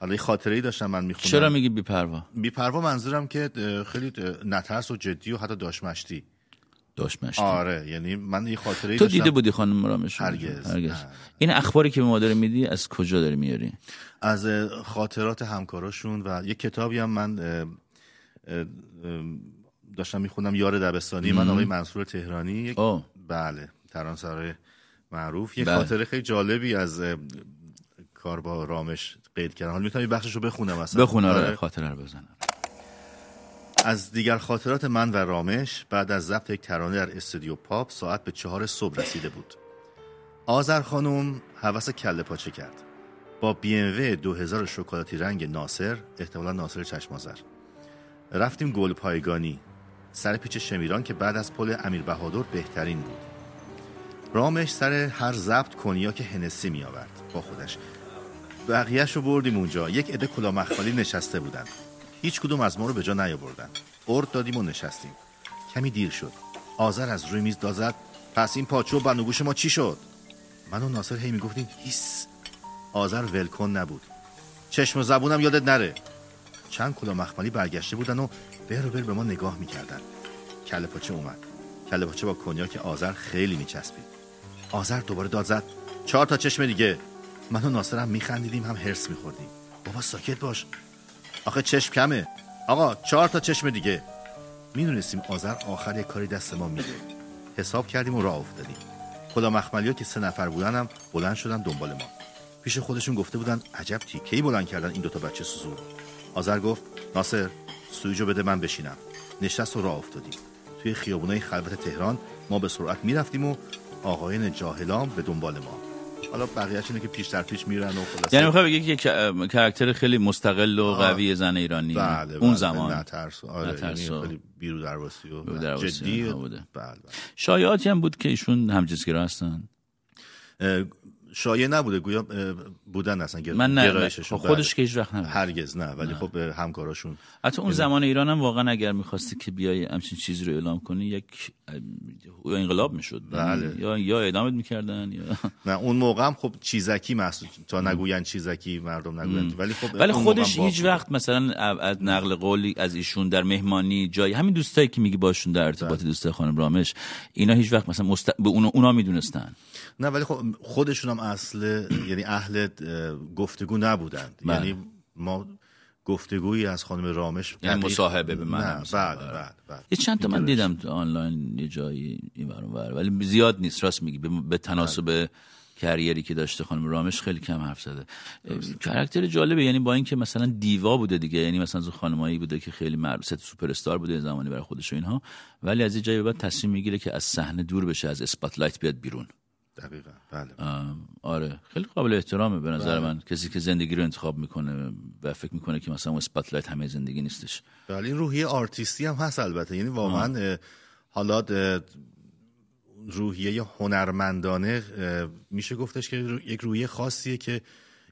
حالا خاطره ای داشتم من می‌خونم. چرا میگی بی‌پروا؟ بیپروا منظورم که خیلی نترس و جدی و حتی داشمشتی داشت مشتی آره یعنی من یه خاطره ای تو داشتم. دیده بودی خانم رامش؟ هرگز. هرگز. این اخباری که به ما داره میدی از کجا داری میاری؟ از خاطرات همکاراشون و یه کتابی هم من داشتم میخوندم یار دبستانی. من آقای منصور تهرانی. یک. بله ترانسرای معروف. یه بله. خاطره خیلی جالبی از کار با رامش قید کردم حالا می‌تونم یه بخشش رو بخونم اصلا. بخون آره آره. خاطره رو بزن از دیگر خاطرات من و رامش بعد از ضبط یک ترانه در استودیو پاپ ساعت به چهار صبح رسیده بود. آذر خانم حوس کله پاچه کرد. با بی ام و 2000 شکلاتی رنگ ناصر احتمالا ناصر چشمازر رفتیم گل پایگانی. سر پیچ شمیران که بعد از پل امیر بهادر بهترین بود. رامش سر هر ضبط کنیاک هنسی می آورد با خودش بقیهش رو بردیم اونجا. یک عده کلا مخمالی نشسته بودن. هیچ کدوم از ما رو به جا نیاوردن. ارد دادیم و نشستیم. کمی دیر شد. آذر از روی میز دازد پس این پاچو بنوگوش ما چی شد؟ من و ناصر هی می‌گفتیم هیس. آذر ولکن نبود. چشم و زبونم یادت نره. چند کلا مخملی برگشته بودن و بر بر به ما نگاه می‌کردن. کله پاچه اومد. کله پاچه با کنیاک آذر خیلی میچسبید. آذر دوباره داد زد. چهار تا چشم دیگه. من و ناصر هم میخندیدیم هم هرس میخوردیم. بابا ساکت باش. آخه چشم کمه. آقا چهار تا چشم دیگه. می‌دونستیم آذر آخر یک کاری دست ما میده. حساب کردیم و راه افتادیم. خدا مخملی که سه نفر بودن هم بلند شدن دنبال ما. پیش خودشون گفته بودن عجب تیکهی بلند کردن این دوتا بچه سوسور آذر گفت ناصر سویجو بده من بشینم. نشست و راه افتادیم. توی خیابونای خلوت تهران ما به سرعت می‌رفتیم و آقایان جاهلام به دنبال ما. حالا بقیه‌اش اینه که پیش در پیش میرن و خلاصه. یعنی می‌خوای بگی که یک کرکتر خیلی مستقل و قوی زن ایرانی. بله اون بله. زمان. نه ترس آره یعنی و- خیلی بیرو درواسی و جدی. بوده. بله بله. شایعاتی هم بود که ایشون همجنسگرا هستن. شایع نبوده گویا بودن اصلا من نه. خب خودش بله. که هیچ وقت نبود هرگز نه ولی خب اه، همکاراشون حتی اون زمان ایران هم واقعا اگر می‌خواستی که بیای همچین چیزی رو اعلام کنی یک یا انقلاب می‌شد بله. یا یا اعدامت می‌کردن یا نه اون موقع هم خب چیزکی محسوب تا نگوین چیزکی مردم نگوین ولی خب ولی خودش هیچ. وقت مثلا از نقل قولی از ایشون در مهمانی جایی همین دوستایی که میگی باشون در ارتباط بله. دوستای خانم رامش اینا هیچ وقت مثلا مست... به اونا, اونا می‌دونستن نه ولی خب خودشون هم اصل یعنی اهل اه، گفتگو نبودند بله. یعنی ما گفتگویی از خانم رامش یعنی مصاحبه به من. بله بله یه چند تا من. دیدم تو آنلاین یه جایی این ور. ولی زیاد نیست راست میگی به, تناسب بله. career ی که داشته خانم رامش خیلی کم حرف زده character جالبه یعنی با اینکه مثلا diva بوده دیگه یعنی مثلا خانمایی بوده که خیلی معروف ست سوپر استار بوده زمانی برای خودش و اینها ولی از یه جایی بعد تصمیم می‌گیره که از صحنه دور بشه از spotlight بیاد بیرون دقیقا. بله. آره. خیلی قابل احترامه به نظر من. کسی که زندگی رو انتخاب می‌کنه و فکر می‌کنه که مثلا spotlight همه زندگی نیستش. بله این روحیه آرتیستی هم هست البته. یعنی واقعا حالا روحیه هنرمندانه میشه گفتش که یک روحیه خاصیه که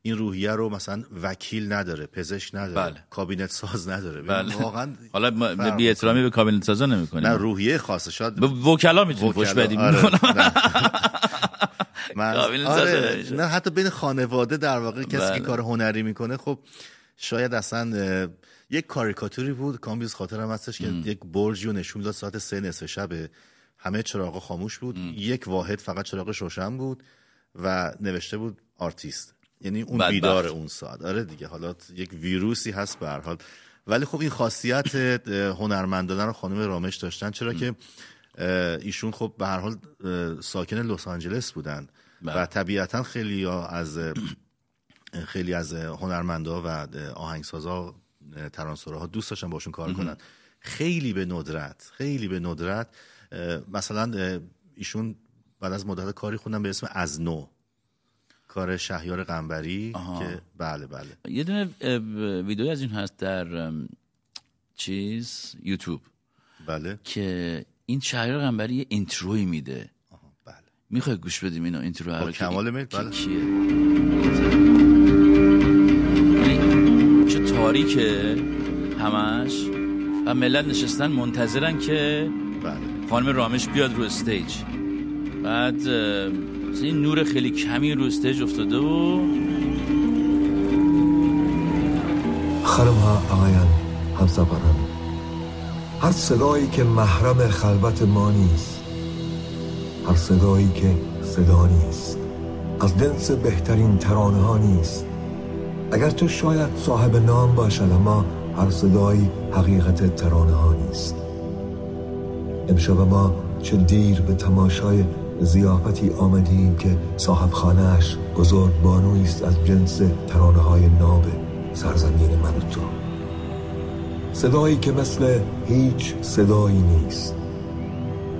این روحیه رو مثلا وکیل نداره پزشک نداره بله. کابینت ساز نداره. بله. واقعا حالا بی احترامی به کابینت سازا نمی‌کنیم. نه روحیه خاصه شاید به وکلا می‌تونیم فوش بدیم آره،. من آره. نه حتی بین خانواده در واقع کسی بله. که کار هنری می‌کنه خب شاید اصلا یک کاریکاتوری بود کامبیز خاطرم هستش که یک برجی رو نشون داد ساعت سه نصف شب همه چراغ خاموش بود. یک واحد فقط چراغ روشن بود و نوشته بود آرتیست. یعنی اون بدبخت. بیدار اون ساعت. آره دیگه حالا یک ویروسی هست به هر حال. ولی خب این خاصیت هنرمندانه رو خانم رامش داشتن چرا که اه، ایشون خب به هر حال ساکن لس آنجلس بودن. و طبیعتا خیلی از خیلی از هنرمندا و آهنگسازا ترانسوراها دوست داشتن باشون کار کنن. خیلی به ندرت خیلی به ندرت مثلا ایشون بعد از مدت کاری خوندن به اسم از نو کار شهیار قنبری که بله بله. یه دونه ویدیو از این هست در چیز یوتیوب. بله. که این شهیار قنبری یه intro ی میده. بله می‌خوای گوش بدیم اینو intro رو؟ با که کمال میل، بله. کیه؟ چه تاریکه همش؟ و ملت نشستن منتظرن که بله. خانم رامش بیاد رو stage. بعد این نور خیلی کمی رو استیج افتاده و خانم ها آقایان همسفران. هر صدایی که محرم خلوت ما نیست هر صدایی که صدا نیست از جنس بهترین ترانه ها نیست اگرچه شاید صاحب نام باشد اما هر صدایی حقیقت ترانه ها نیست. امشب ما چه دیر به تماشای زیافتی آمدیم که صاحب خانهش بزرگ است از جنس ترانه های ناب سرزمین من و تو. صدایی که مثل هیچ صدایی نیست.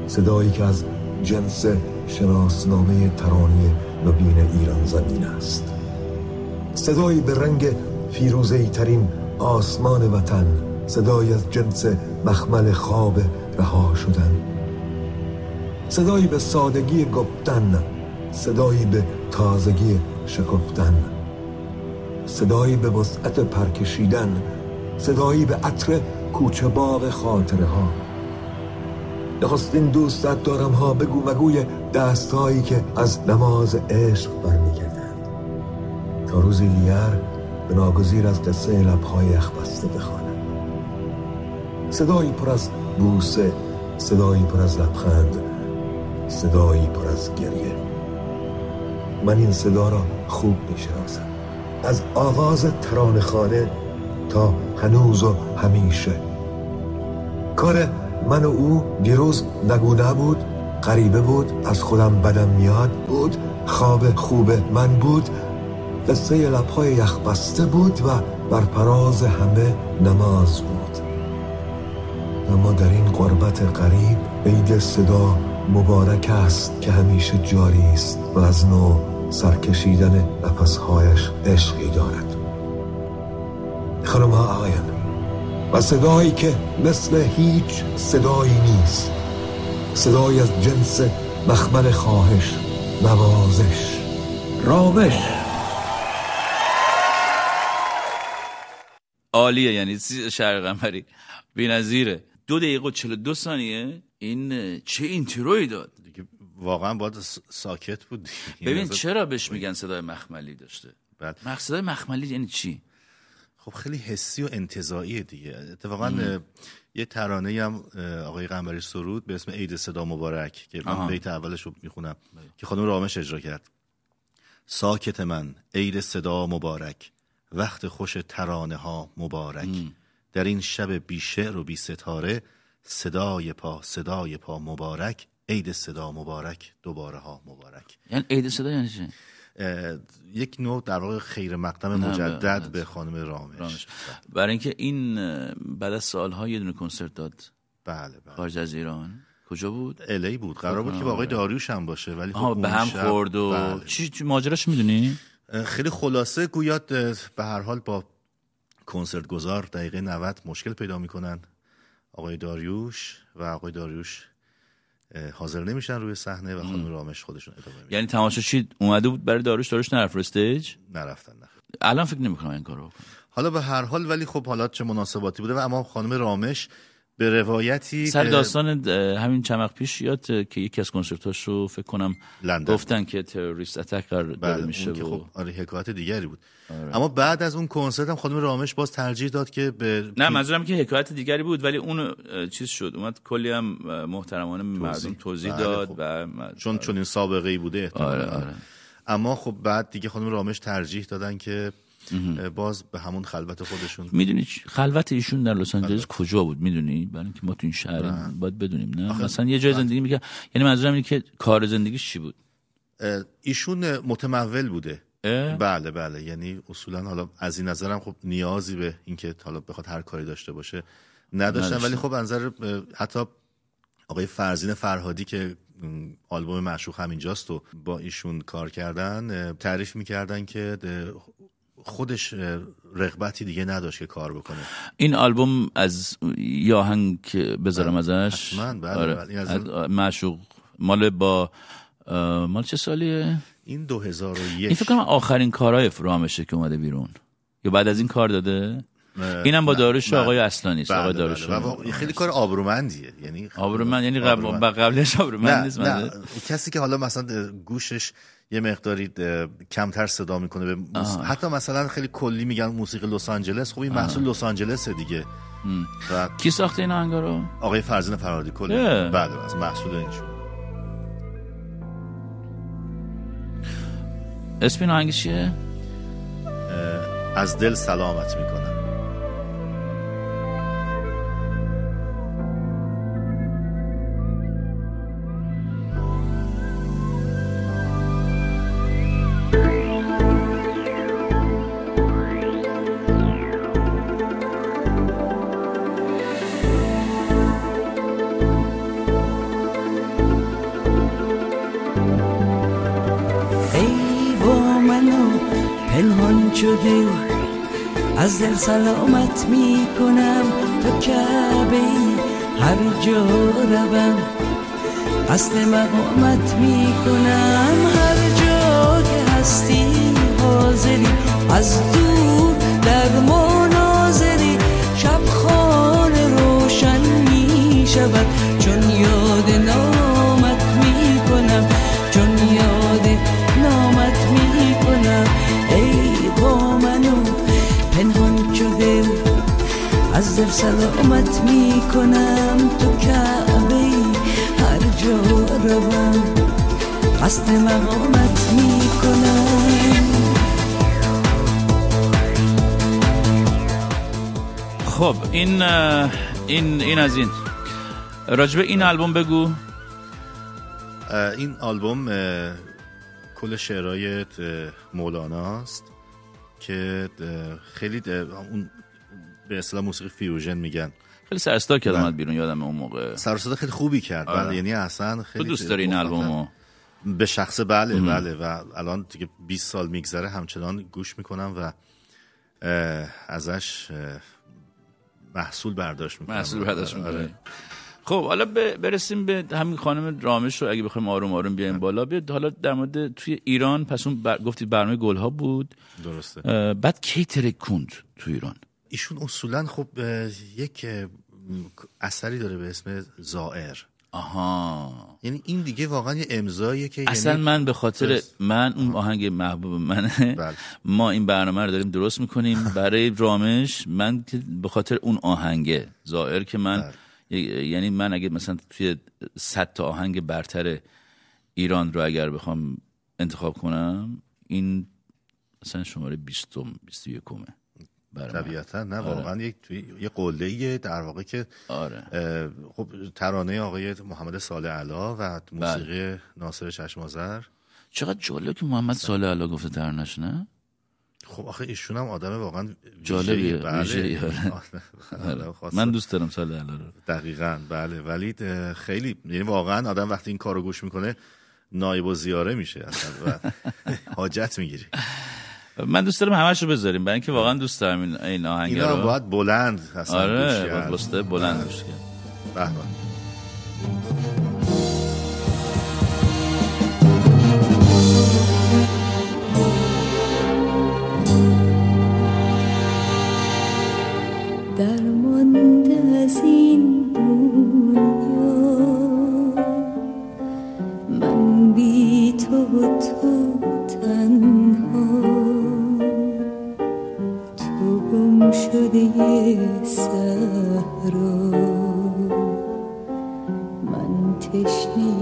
صدایی که از جنس شناسنامه ترانه نوین ایران زمین است. صدایی به رنگ فیروزهی ترین آسمان وطن صدایی از جنس مخمل خواب رها شدن. صدایی به سادگی گفتن صدایی به تازگی شکفتن. صدایی به وسعت پرکشیدن صدایی به عطر کوچه باغ خاطره ها نخستین دوستت دارم ها بگو مگوی دستهایی که از نماز عشق برمیگردند. تا روزی دیگر به ناگزیر از قصه لبهای بسته بخوانم. صدایی پر از بوسه صدایی پر از لبخند صدایی پر از گریه. من این صدا را خوب می‌شناسم. از آغاز ترانه خانه تا هنوز و همیشه. کار من و او دیروز نگو نبود غریبه بود از خودم بدم میاد بود خواب خوب من بود قصه لبهای یخ بسته بود و بر پراز همه نماز بود. اما در این قربت قریب عید صدا مبارک است که همیشه جاری است و از نو سرکشیدن نفسهایش عشقی دارد. خانم ها آقایان و صدایی که مثل هیچ صدایی نیست. صدایی از جنس مخمل خواهش نوازش رامش عالیه یعنی شهر قمری؟ بی‌نظیره. دو دقیقه و 42 ثانیه. این چه اینتروی داد؟ دیگه واقعا باید ساکت بود. ببین یعنی چرا بهش میگن صدای مخملی داشته؟ بعد مخملی یعنی چی؟ خب خیلی حسی و انتظایی دیگه. اتفاقا یه ترانه هم آقای قنبری سرود به اسم عید صدا مبارک که من. بیت اولش رو می‌خونم که خانم رامش اجرا کرد. ساکت من عید صدا مبارک وقت خوش ترانه ها مبارک در این شب بی شعر و بی ستاره صدای پا صدای پا مبارک عید صدا مبارک دوباره ها مبارک. یعنی عید صدا یعنی چی؟ یک نوع در واقع خیر مقدم مجدد به- خانم رامش, رامش. برای اینکه این بعد از سالها یه دونه کنسرت داد. بله بله. خارج از ایران. کجا بود؟ الی بود. قرار بود که با آقای داریوش هم باشه ولی خب به هم خورد و بله. چی, ماجراش می‌دونی؟ خیلی خلاصه گویا به هر حال با کنسرت گذار دقیقه 90 مشکل پیدا می‌کنن. آقای داریوش و آقای داریوش حاضر نمیشن روی صحنه و خانم رامش خودشون ادامه میدن یعنی تماشاچی اومده بود برای داروش داروش نرفت رو استیج؟ نرفتن نه الان فکر نمی‌کنم این کارو حالا به هر حال ولی خب حالا چه مناسباتی بوده و اما خانم رامش به روایتی سر داستان همین چمق پیش یاد که یکی از کنسرتاش رو فکر کنم لندن گفتن که تروریست اتک قرار بله میشه و خب آره حکایت دیگری بود اما بعد از اون کنسرت هم خانم رامش باز ترجیح داد که به نه منظورم که حکایت دیگری بود ولی اون چیز شد اومد کلی هم محترمانه مردم توضیح بله، داد خب. و چون چون این سابقه ای بوده. آره، آره. اما خب بعد دیگه خانم رامش ترجیح دادن که باز به همون خلوت خودشون. می‌دونی خلوت ایشون در لس آنجلس کجا بود؟ می‌دونی؟ برای اینکه ما تو این شهر باید بدونیم نه؟ مثلا یه جای زندگی میگه یعنی منظورم اینه که کار زندگیش چی بود؟ ایشون متمول بوده. اه؟ بله بله. یعنی اصولا حالا از این نظرم خب نیازی به اینکه حالا بخواد هر کاری داشته باشه نداشتن. ولی خب نظر حتی آقای فرزین فرهادی که آلبوم معشوق همینجاست و با ایشون کار کردن تعریف می‌کردن که خودش رغبتی دیگه نداشت که کار بکنه این آلبوم از یه آهنگ که بذارم ازش حتماً، بله، آره. بله. این از از معشوق مال با مال چه سالیه این 2001 این فکر کنم آخرین کارهای رامشه که اومده بیرون یا بعد از این کار داده اینم با نه، داروش بله. آقای اصلانی است بله، آقای بله. داروش خیلی کار آبرومندیه یعنی آبرومند یعنی قبل آبرومند. با قبلش آبرومند نه نیست نه؟ کسی که حالا مثلا گوشش یه مقداری کمتر صدا می‌کنه به موس-. حتی مثلا خیلی کلی میگن موسیقی لس آنجلس خب این محصول لس آنجلس دیگه. و کی ساخته این آهنگا رو؟ آقای فرزین فرهادی کلی. بله از محصول اینشون اسم این آهنگ چیه؟ از دل سلامت می‌کنم دل سلامت می کنم تو کعبه ای. هر جا روم قصد مقامت می کنم هر جا که هستی حاضری از دور در مناظری شب خانه روشن می شود سلامت می کنم تو کعبه هر جا روم. قصد مقامت می کنم خب این این این از این. راجبه این آلبوم بگو. این آلبوم کل شعرهای اه، مولاناست که خیلی اون به اصطلاح موسیقی فیوژن میگن خیلی سرستار کرد. اومد بیرون یادم اون موقع سر و صدا خیلی خوبی کرد آره. بله یعنی اصلا تو خیلی دوست داری این مخاطب. آلبومو به شخص بله مم. بله و الان دیگه 20 سال میگذره همچنان گوش می‌کنم و ازش محصول برداشت می‌کنم محصول برداشت آره. می‌کنه خب حالا برسیم به همین خانم رامش رو اگه بخوایم آروم آروم بیایم بالا بیاد حالا در مورد توی ایران پس اون بر... گفتی برنامه گلها بود درسته بعد کی ترکوند تو ایران ایشون اصولا خب یک اثری داره به اسم زائر آها یعنی این دیگه واقعا یه امضاییه که اصلا یعنی من به خاطر. من اون آهنگ محبوب منه بله. ما این برنامه رو داریم درست می‌کنیم برای رامش من که به خاطر اون آهنگه ظاهر که من. ی- یعنی من اگه مثلا توی صد تا آهنگ برتر ایران رو اگر بخوام انتخاب کنم این مثلا شماره 20 21 برای من. طبیعتا نه آره. واقعا یک توی یه قله در واقع که آره خب ترانه آقای محمد صالح علا و موسیقی ناصر چشمازر چقدر جالب که محمد صالح علا گفته ترنش نه خب آخه ایشون هم آدم واقعا جالبیه. بله. آره. آره، آره. من دوست دارم سال الا رو دقیقا بله ولی خیلی یعنی واقعا آدم وقتی این کارو گوش می‌کنه نایب و زیاره میشه اصلا و حاجت می‌گیری من دوست دارم همش رو بذاریم برای اینکه واقعا دوست دارم این این آهنگ اینا رو هم باید بلند اصلا آره. باید بسته بلند گوش کرد. درمانده از این دنیا من بی تو و تو گم شده من تشنه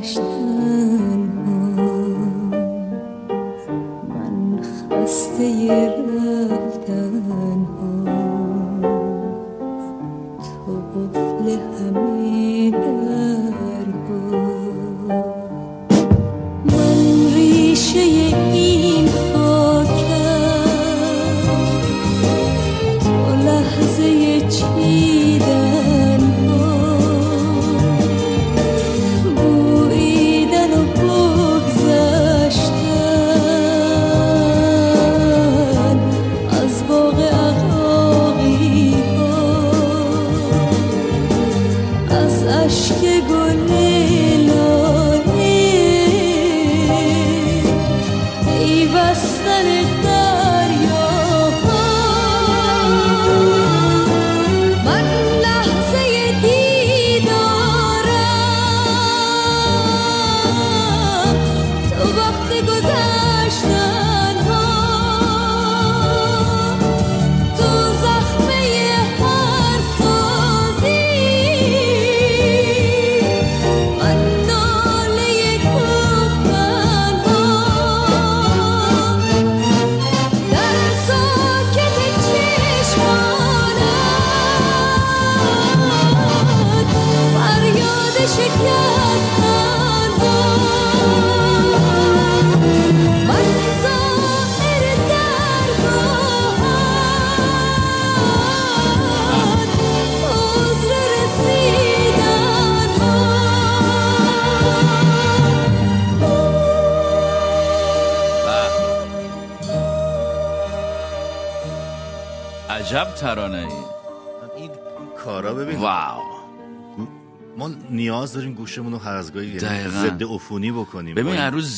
گشتن من خسته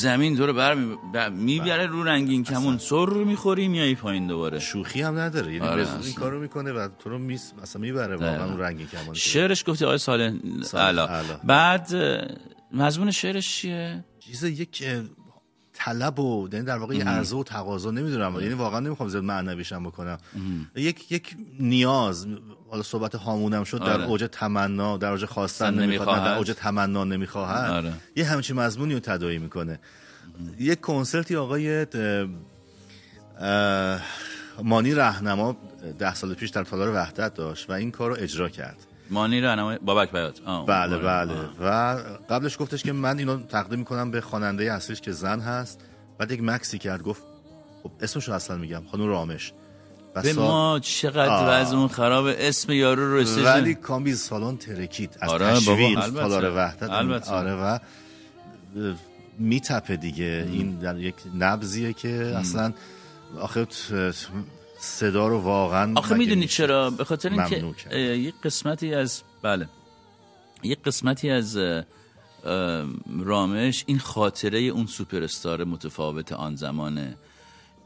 زمین دور بر می‌بره رو رنگین کمون. سر رو می‌خوری میای پایین دوباره؟ شوخی هم نداره. یعنی آره، این. کارو می‌کنه و تو رو میس مثلا می‌بره واقعا. اون رنگی کمان شعرش گفتی آقای سال علا. بعد مضمون شعرش چیه؟ چیز یک طلب و یعنی در واقع. عرضه و تقاضا. نمی‌دونم یعنی واقعا نمی‌خوام زیاد معنویشم بکنم. یک یک نیاز. حالا صحبت هامونم شد در آره. اوج تمنا در اوج خواستن نمی‌خواد در. اوج تمنا نمی‌خواهد آره. یه همچین مضمونی رو تداعی می‌کنه یک کنسرتی آقای مانی رهنما ده سال پیش در تالار وحدت داشت و این کار رو اجرا کرد مانی راهنمای بابک بیات بله. بله آه. و قبلش گفتش که من اینو تقدیم می‌کنم به خواننده اصلیش که زن هست بعد یک مکسی کرد گفت خب اسمشو اصلا میگم خانم رامش به ما چقدر. وضعمون خراب اسم یارو رو رسیدن ولی کامبیز سالن ترکید. از آره، تشویق. البته. تالار وحدت البته. آره و میتپه دیگه. این در یک نبزیه که اصلا آخه صدا رو واقعا آخه می‌دونی چرا؟ به خاطر اینکه یک قسمتی از بله. یک قسمتی از رامش این خاطره اون سوپر استار متفاوت آن زمانه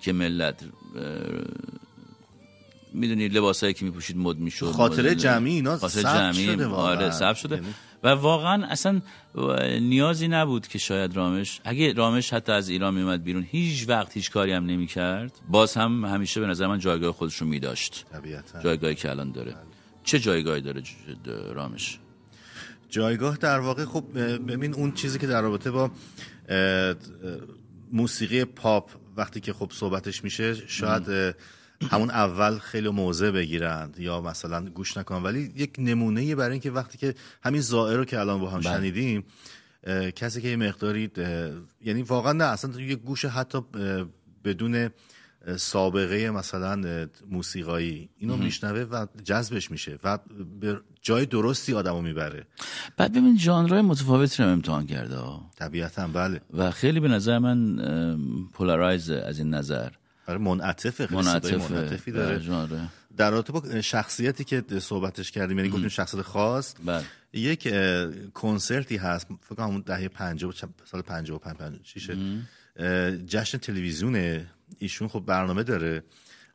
که ملت می‌دونی لباسایی که میپوشید مد می‌شد خاطره جمعی اینا خاطره جمعی شده. آره ثبت شده. یعنی- و واقعا اصلا نیازی نبود که شاید رامش اگه رامش حتی از ایران میومد بیرون هیچ وقت هیچ کاری هم نمی‌کرد. باز هم همیشه به نظر من جایگاه خودش رو میداشت. طبیعتا. جایگاهی که الان داره. چه جایگاهی داره رامش؟ جایگاه در واقع خب ببین اون چیزی که در رابطه با موسیقی پاپ وقتی که خب صحبتش میشه شاید همون اول خیلی موضع بگیرند یا مثلا گوش نکنن ولی یک نمونه برای اینکه وقتی که همین زائر رو که الان با هم بله. شنیدیم کسی که یه مقداری یعنی واقعا نه اصلا تو یه گوش حتی بدون سابقه مثلا موسیقایی اینو. میشنوه و جذبش میشه و به جای درستی آدمو می‌بره بعد ببین ژانرهای متفاوتی رو امتحان کرده. طبیعتا بله و خیلی به نظر من پولارایز از این نظر آره منعطفه منعطفی بله، داره ژانر. در رابطه با شخصیتی که صحبتش کردیم یعنی گفتیم شخصیت خاص بله. یک کنسرتی هست فکر کنم دهه 50 چند- سال 55 56 اه، جشن تلویزیون ایشون خب برنامه داره.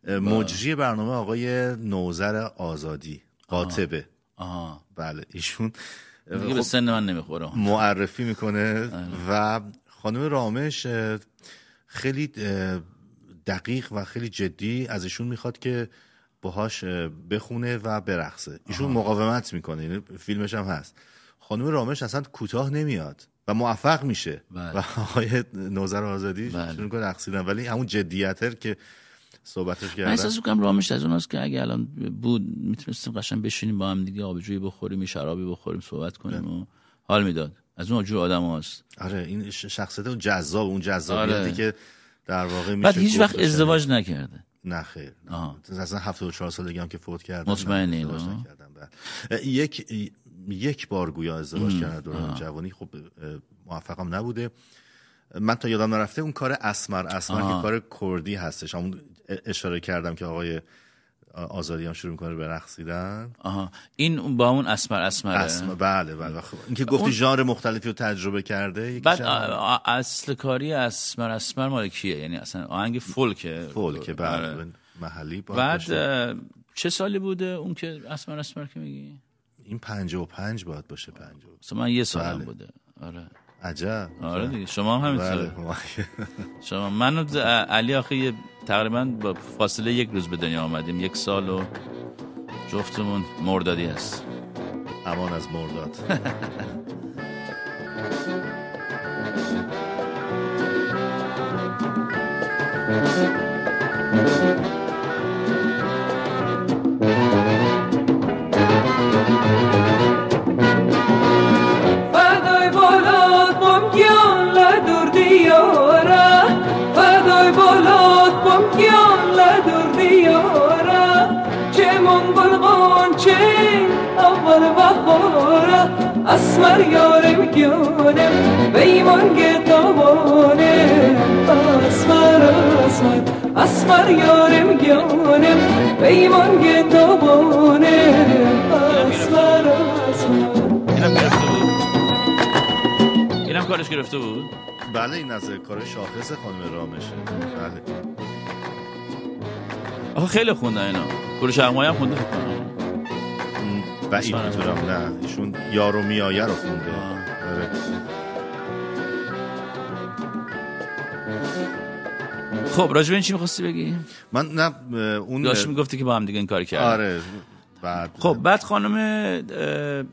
اه، مجری برنامه آقای نوزر آزادی قاطبه. آها. بله ایشون دیگه به خب سن من نمی‌خوره. معرفی می‌کنه و خانم رامش خیلی دقیق و خیلی جدی از ایشون می‌خواد که باهاش اه، بخونه و برقصه. ایشون مقاومت می‌کنه یعنی فیلمش هم هست. خانم رامش اصلا کوتاه نمیاد و موفق میشه. بله. و آقای نوزر آزادی شروع می‌کنه رقصیدن ولی همون جدیتر که صحبتش من کردن احساس می‌کنم رامش از اوناست که اگه الان بود می‌تونستیم قشنگ بشینیم با هم دیگه آبجویی بخوریم شرابی بخوریم صحبت کنیم و حال می‌داد. از اون جور آدم هست آره این شخصیت اون جذاب اون جذابیتی آره. که در واقع میشه بعد هیچ وقت. ازدواج نکرده نه خیر آها. اصلا 74 سالگی هم که فوت کردن مطمئنی بله. یک یک بار گویا ازدواج ام. کردن دوران آه. جوانی خب موفقم نبوده من تا یادم نرفته اون کار اسمر اسمر آه. که کار کردی هستش همون اشاره کردم که آقای آزادی هم شروع می‌کنه به رقصیدن. آها. این با اون اسمر اسمره. اسمر بله بله. خب اینکه گفتی اون- ژانر مختلفی رو تجربه کرده بعد آ- اصل کاری اسمر اسمر مال کیه؟ یعنی اصلا آهنگ فولکه. فولک بله آره. محلی بعد چه سالی بوده اون که اسمر اسمر که میگی؟ این 55 باید باشه 50 مثلا من یه سالم بله. بوده. آره. عجب. آره دیگه شما هم همینطور بله. شما من و علی آخه یه تقریبا با فاصله یک روز به دنیا آمدیم. یک سال و جفتمون مردادی هست. امان از مرداد. فدای اسمر یارم گیانم بیمان گتابانه اسمر اسمر اسمر یارم گیانم بیمان گتابانه اسمر اسمر. اینم کارش گرفته بود؟ بله این از کار شاخص خانم رامشه. بله. آخه خیلی خوندن اینا. کوروش اقمایی هم خونده فکر کنم. بعید اسمر می‌تونم نه ایشون یارو میایه رو خونده آره. خب راجب این چی می‌خواستی بگی من نه اون داشتی می‌گفتی که با هم دیگه این کار کردن آره بعد خب بعد خانم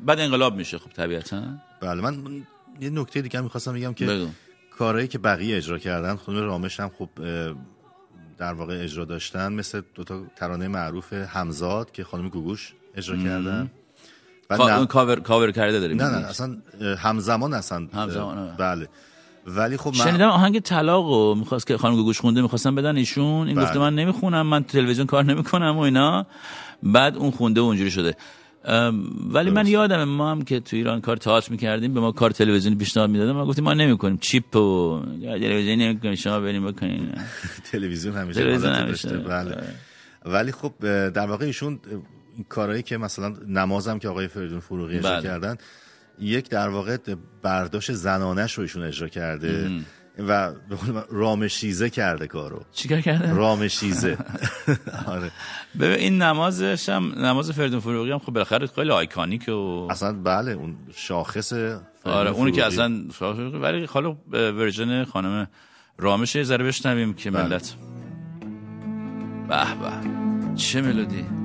بعد انقلاب میشه خب طبیعتا بله من یه نکته دیگه هم می‌خواستم بگم که بگو. کارهایی که بقیه اجرا کردن خانم رامش هم خب در واقع اجرا داشتن مثل دوتا ترانه معروف همزاد که خانم گوگوش اجرا مم. کردن اون کاور کاور کرده داریم نه نه اصلا همزمان اصلا همزمان، آره. بله. ولی خب من شنیدم آهنگ طلاق و می‌خواست که خانم گوگوش خونده می‌خواستم بدن ایشون. این بله. گفته من نمی‌خونم من تلویزیون کار نمی‌کنم و اینا. بعد اون خونده و اونجوری شده. ولی من یادم ما هم که تو ایران کار تئاتر می‌کردیم به ما کار تلویزیونی پیشنهاد می‌دادن. ما گفتیم ما نمی‌کنیم. چیپ و تلویزیونی نمی‌کنیم شما بریم بکنین. تلویزیون همیشه تلویزیون همیشه. بله. ولی خب در واقع ایشون این کارهایی که مثلا نمازم که آقای فریدون فروغی اجرا بله. کردن یک در واقع برداشت زنانش رو ایشون اجرا کرده و به قول من رامشیزه کرده کارو چیکار کرده رامشیزه آره ببین این نمازش هم نماز فریدون فروغی هم خب بالاخره خیلی آیکانیک و اصلا بله اون شاخص آره اونی که. اصلا ولی حالا ورژن خانم رامش یه ذره بشنویم که بله. ملت به به چه ملودی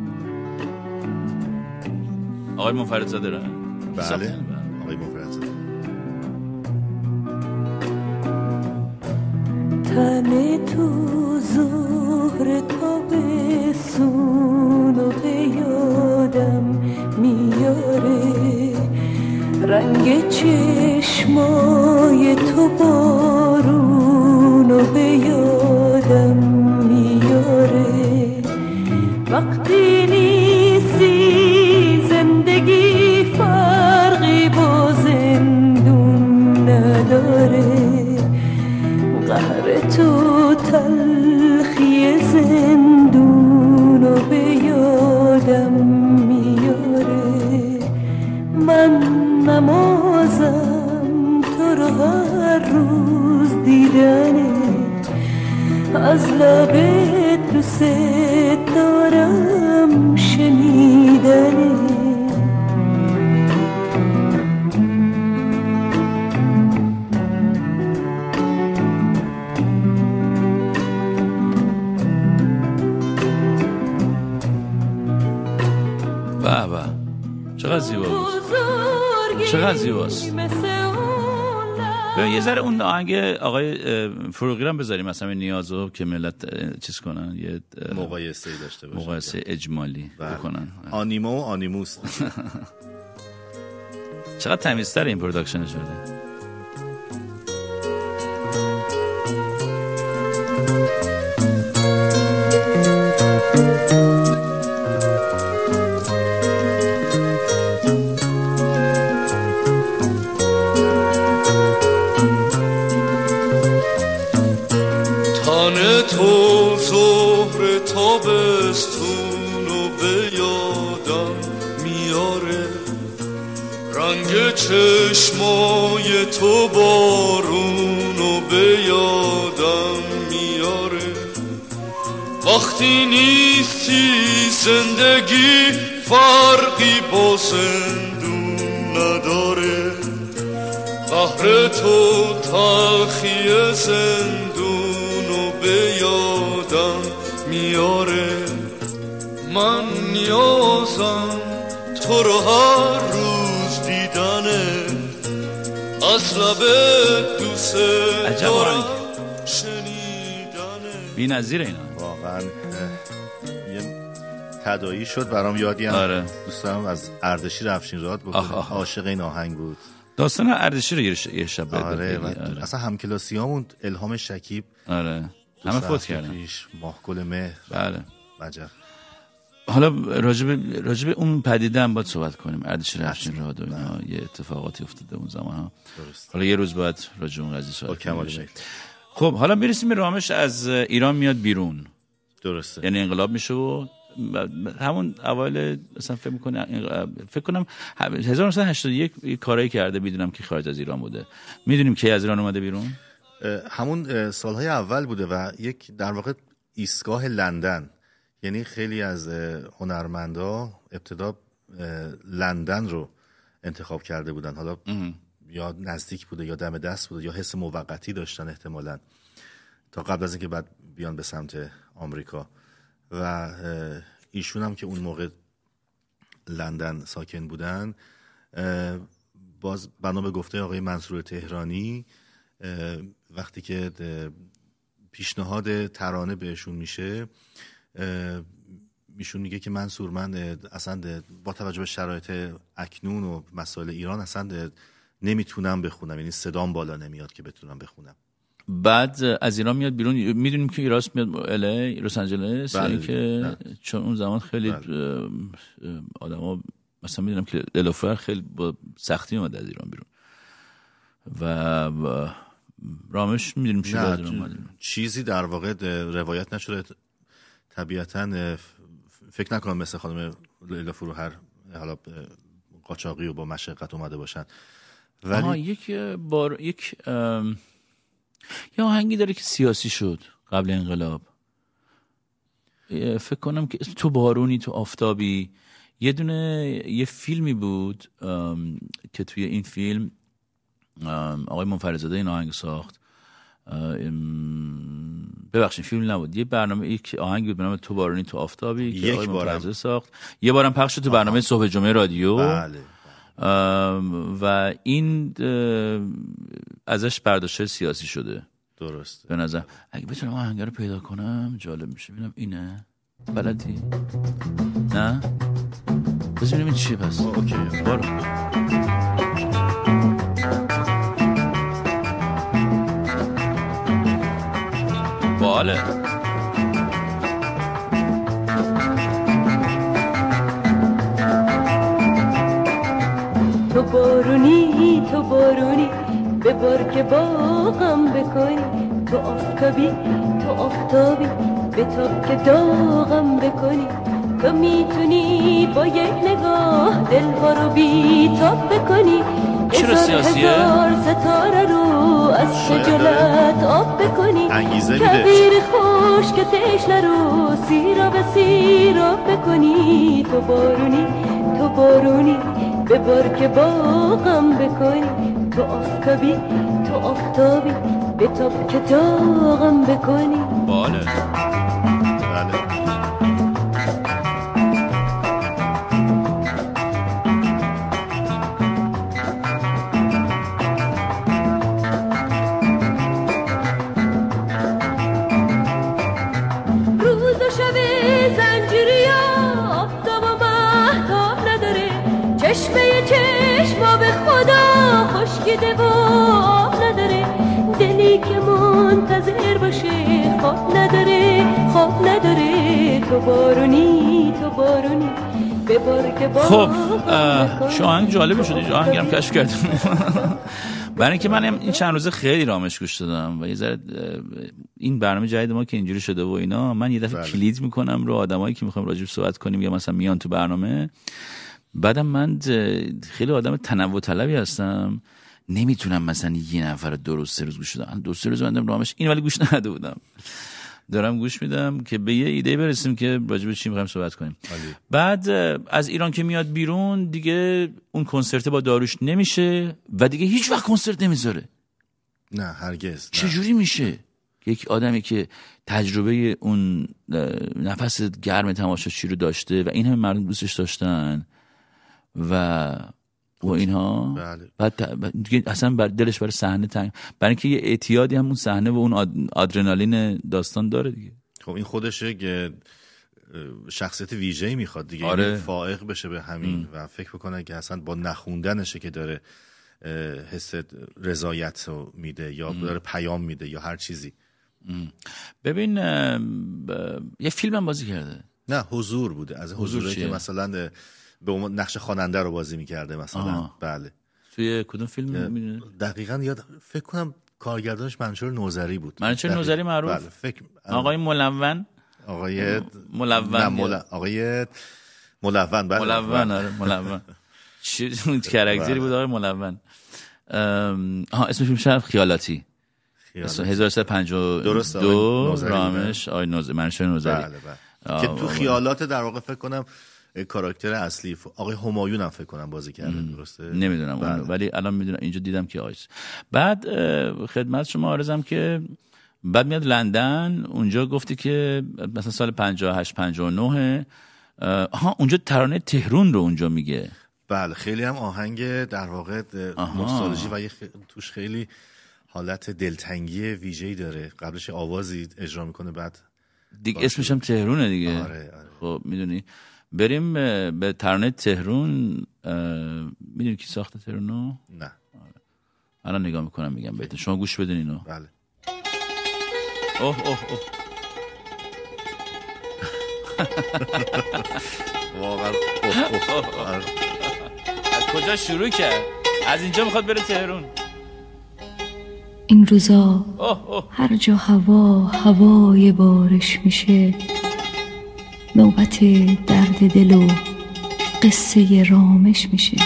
آقای منفرد زاده را بله. آقای مفرد تن تو ظهر تابستون و به یادم میاره. رنگ چشمای تو بارون از لبت دوست دارم شنیدنه به به. چقدر زیبا چقدر زیباست. یه ذره اون آهنگ آقای فروغی رو هم بذاریم مثلا نیازو که ملت چیز کنن یه مقایسه داشته باشه مقایسه اجمالی بله. بکنن. آنیما و آنیموس. چقدر تمیزتر این production شده وقتی نیستی زندگی فرقی با زندون نداره. قهر تو تلخی زندون و به یادم میاره. من نیازم تو رو هر روز دیدنه. از لبت دوست دارم. شنیدنه. بی نظیر اینا. واقعا اه، یه تدایی شد برام یادی هم. آره. دوستم از اردشیر افشین راد آخ. عاشق این آهنگ بود. داستان اردشی رو یه شب آره. و اصلا همکلاسی همون الهام شکیب. آره. همه فوت کردن. ماهگل مهر بله. عجب حالا راجب راجب اون پدیده هم باید صحبت کنیم. اردشیر افشین راد و اینا یه اتفاقاتی افتاده اون زمان ها. درست. حالا یه روز باید راجع به اون قضیه صحبت کنیم. خب حالا می‌رسیم رامش از ایران میاد بیرون. درسته. یعنی انقلاب میشه و همون اوایل مثلا فکر می‌کنه فکر کنم 1981 یه کارایی کرده می‌دونم که خارج از ایران بوده. می‌دونیم کی از ایران اومده بیرون؟ همون سالهای اول بوده و یک در واقع ایستگاه لندن. یعنی خیلی از هنرمندا ابتدا لندن رو انتخاب کرده بودن. حالا یا نزدیک بوده یا دم دست بوده یا حس موقتی داشتن احتمالا. تا قبل از اینکه بعد بیان به سمت آمریکا. و ایشون هم که اون موقع لندن ساکن بودن باز بنا به گفته آقای منصور تهرانی وقتی که پیشنهاد ترانه بهشون میشه اه، ایشون میگه که منصور من اصلا با توجه به شرایط اکنون و مسائل ایران اصلا نمی‌تونم بخونم. یعنی صدام بالا نمیاد که بتونم بخونم. بعد از ایران میاد بیرون. می‌دونیم که ایراس میاد الی لس آنجلس بله، یعنی که بله. چون اون زمان خیلی آدما مثلا می‌دونم که الوفر خیلی با سختی اومد از ایران بیرون. و, رامش می‌دونیم چی. چیزی در واقع روایت نشده. طبیعتا فکر نکنم مثل خانم لیلا فروهر حالا قاچاقی و با مشقت اومده باشن. آها ولی یک بار یک ام، یه آهنگی داره که سیاسی شد قبل انقلاب. فکر کنم که تو بارونی تو آفتابی. یه دونه یه فیلمی بود که توی این فیلم آقای منفرزاده این آهنگ ساخت. ببخشید فیلم نبود. یه برنامه یک آهنگ بود به نام تو بارونی تو آفتابی که یک آقای. منفرزاده ساخت. یه بارم پخش شد تو برنامه صبح جمعه رادیو. بله. و این ازش برداشت سیاسی شده. درست به نظر اگه بتونم آهنگ رو پیدا کنم جالب میشه. ببینم اینه. بلدی؟ نه؟ ببینیم این چیه پس. اوکی. برو. باله. بارونی تو بارونی به بار که باغم بکنی تو آفتابی تو آفتابی به تاب که داغم بکنی تو می‌تونی با یک نگاه دلها رو بیتاب بکنی. چرا هزار سیاسیه؟ هزار ستاره رو از خجالت آب بکنی. انگیزه میده. کبیر خوش که تشنه رو سیرا به سیرا بکنی. تو بارونی تو بارونی به بار که باغم بکنی. تو آفتابی تو آفتابی. به تاب که داغم بکنی. باله منتظر باشه. خواب نداره خواب نداره. تو بارونی تو بارونی. به بار که خب آهنگ جالبی شده. آهنگی هم کشف کردم برای اینکه من این چند روزه خیلی رامش گوش دادم و یه ذره این برنامه جدید ما که اینجوری شده و اینا من یه دفعه بله. کلید می‌کنم رو آدمایی که می‌خوایم راجع صحبت کنیم یا مثلا میان تو برنامه. بعدم من خیلی آدم تنوع طلبی هستم. نمی‌تونم مثلا یه نفر دو روز سه روز گوش بدم. دو سه روز بندم رامش این ولی گوش نداده بودم. دارم گوش میدم که به یه ایده برسیم که راجع به چی می‌خوایم صحبت کنیم. بعد اه، از ایران که میاد بیرون دیگه اون کنسرت با داروش نمیشه و دیگه هیچ وقت کنسرت نمی‌ذاره. نه هرگز. چجوری میشه؟ یک آدمی که تجربه اون نفس گرم تماشاچی رو داشته و این همه مردم دوستش داشتن و و اینها؟ بله. بعد اصلا بر دلش برای صحنه تنگ برای اینکه یه اعتیادی هم اون صحنه و اون آد- آدرنالین داستان داره دیگه. خب این خودش شخصیت ویژه‌ای می‌خواد دیگه. آره. یعنی فائق بشه به همین و فکر بکنه که اصلا با نخوندنشه که داره حس رضایت رو میده یا داره پیام میده یا هر چیزی. ببین اه، ب- یه فیلم هم بازی کرده. نه حضور بوده. از حضور حضوری که؟ مثلا به عنوان نقش خواننده رو بازی می‌کرده مثلا آها. بله توی کدوم فیلم می‌دونی؟ دقیقا یاد فکر کنم کارگردانش منشور نوزری بود منشور. نوذری معروف؟ بله فکر آقای ملون آقای ملون نه مل... آقای ملون بله ملون بله. آره ملون چی اون کرکتری بود آقای ملون آها اسم فیلم شرف خیالاتی خیالاتی. 1352 درست، آقای نوذری رامش آقای نوز منشور نوذری بله بله آه، که تو. خیالات در واقع فکر کنم کاراکتر اصلی آقای همایون هم فکر کنم بازی کرده درسته؟ نمی‌دونم بله. ولی الان می‌دونم اینجا دیدم که آیس. بعد خدمت شما آرزم که بعد میاد لندن اونجا گفتی که مثلا سال 58 59 اه، آها اونجا ترانه تهرون رو اونجا میگه. بله خیلی هم آهنگ در واقع. نوستالژی و یه خ- توش خیلی حالت دلتنگی ویژه‌ای داره. قبلش آوازی اجرا می‌کنه بعد دیگه اسمش هم تهرونه دیگه. آره، آره. خب می‌دونی؟ بریم به ترانه تهرون. می‌دونی کی ساخته تهرونو نه. الان نگاه می‌کنم میگم بهتون. شما گوش بدین اینو. بله. اوه اوه اوه. واقعا آره. از کجا شروع کرد؟ از اینجا می‌خواد بره تهرون. این روزا هر جا هوا هوای بارش میشه. نوبت درد دل و قصه رامش میشه.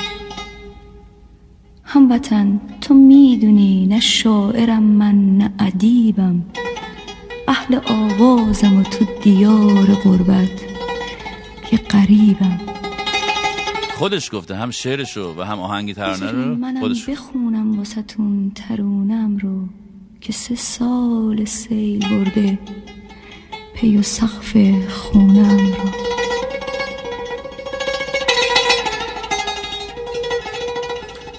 هموطن تو می‌دونی نه شاعرم من نه ادیبم. اهل آوازم و تو دیار غربت. یه قریبم خودش گفته هم شعرشو و هم آهنگ ترانه رو منم خودش بخونم واسهتون ترونم رو که سه سال سیل برده. پی و سقف خونم رو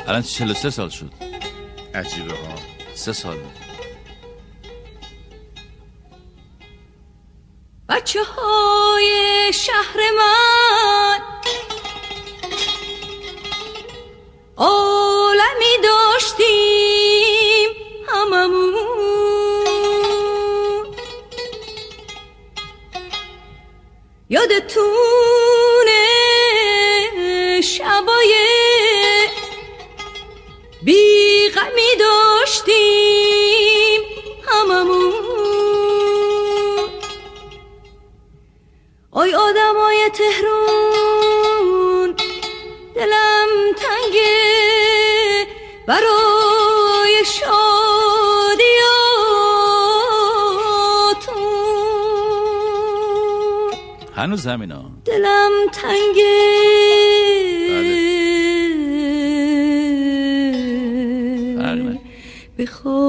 الان 43 سال شد. عجیبه ها. سه سال بچه های شهر من عالمی داشتیم. یادتونه شبای بیغمی داشتیم هممون. آی آدمای تهرون دلم تنگه برای هنوز همینا دلم تنگه. به خاطر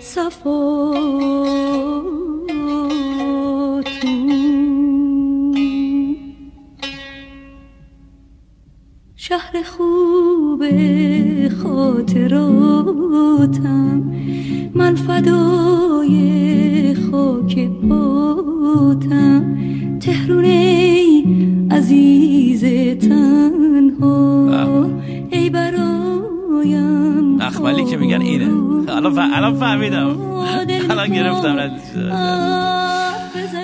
صفاتون شهر خوب خاطراتم من فدای خاک پاتم تهرون ای عزیز تنها ای برایم اخملی که میگن اینه. الان ف... الان فهمیدم. الان گرفتم.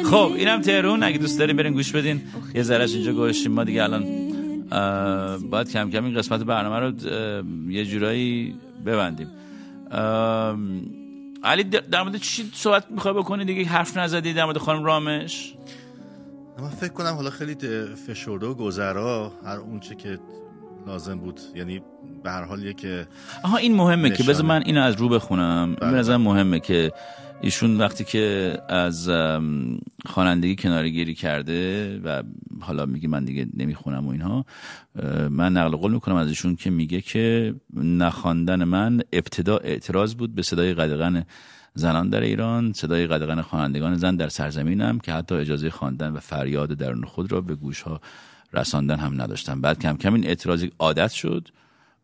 خب اینم تهرون. اگه دوست دارین برین گوش بدین. یه ذرهش اینجا گوشیم. ما دیگه الان باید کم کم این قسمت برنامه رو یه جورایی ببندیم. علی در مورد چی صحبت می‌خوای بکنی دیگه حرف نزدی در مورد خانم رامش من فکر کنم حالا خیلی فشرده و گذرا هر اونچه که لازم بود یعنی به هر حال که آها این مهمه که بذار نشانه. من اینو از رو بخونم بله. به نظر مهمه که ایشون وقتی که از خوانندگی کناره گیری کرده و حالا میگه من دیگه نمی‌خونم و اینها من نقل قول می‌کنم از ایشون که میگه که نخواندن من ابتدا اعتراض بود به صدای قدغن زنان در ایران صدای قدغن خوانندگان زن در سرزمینم که حتی اجازه خواندن و فریاد درون خود را به گوش ها رساندن هم نداشتم. بعد کم کم این اعتراضی عادت شد.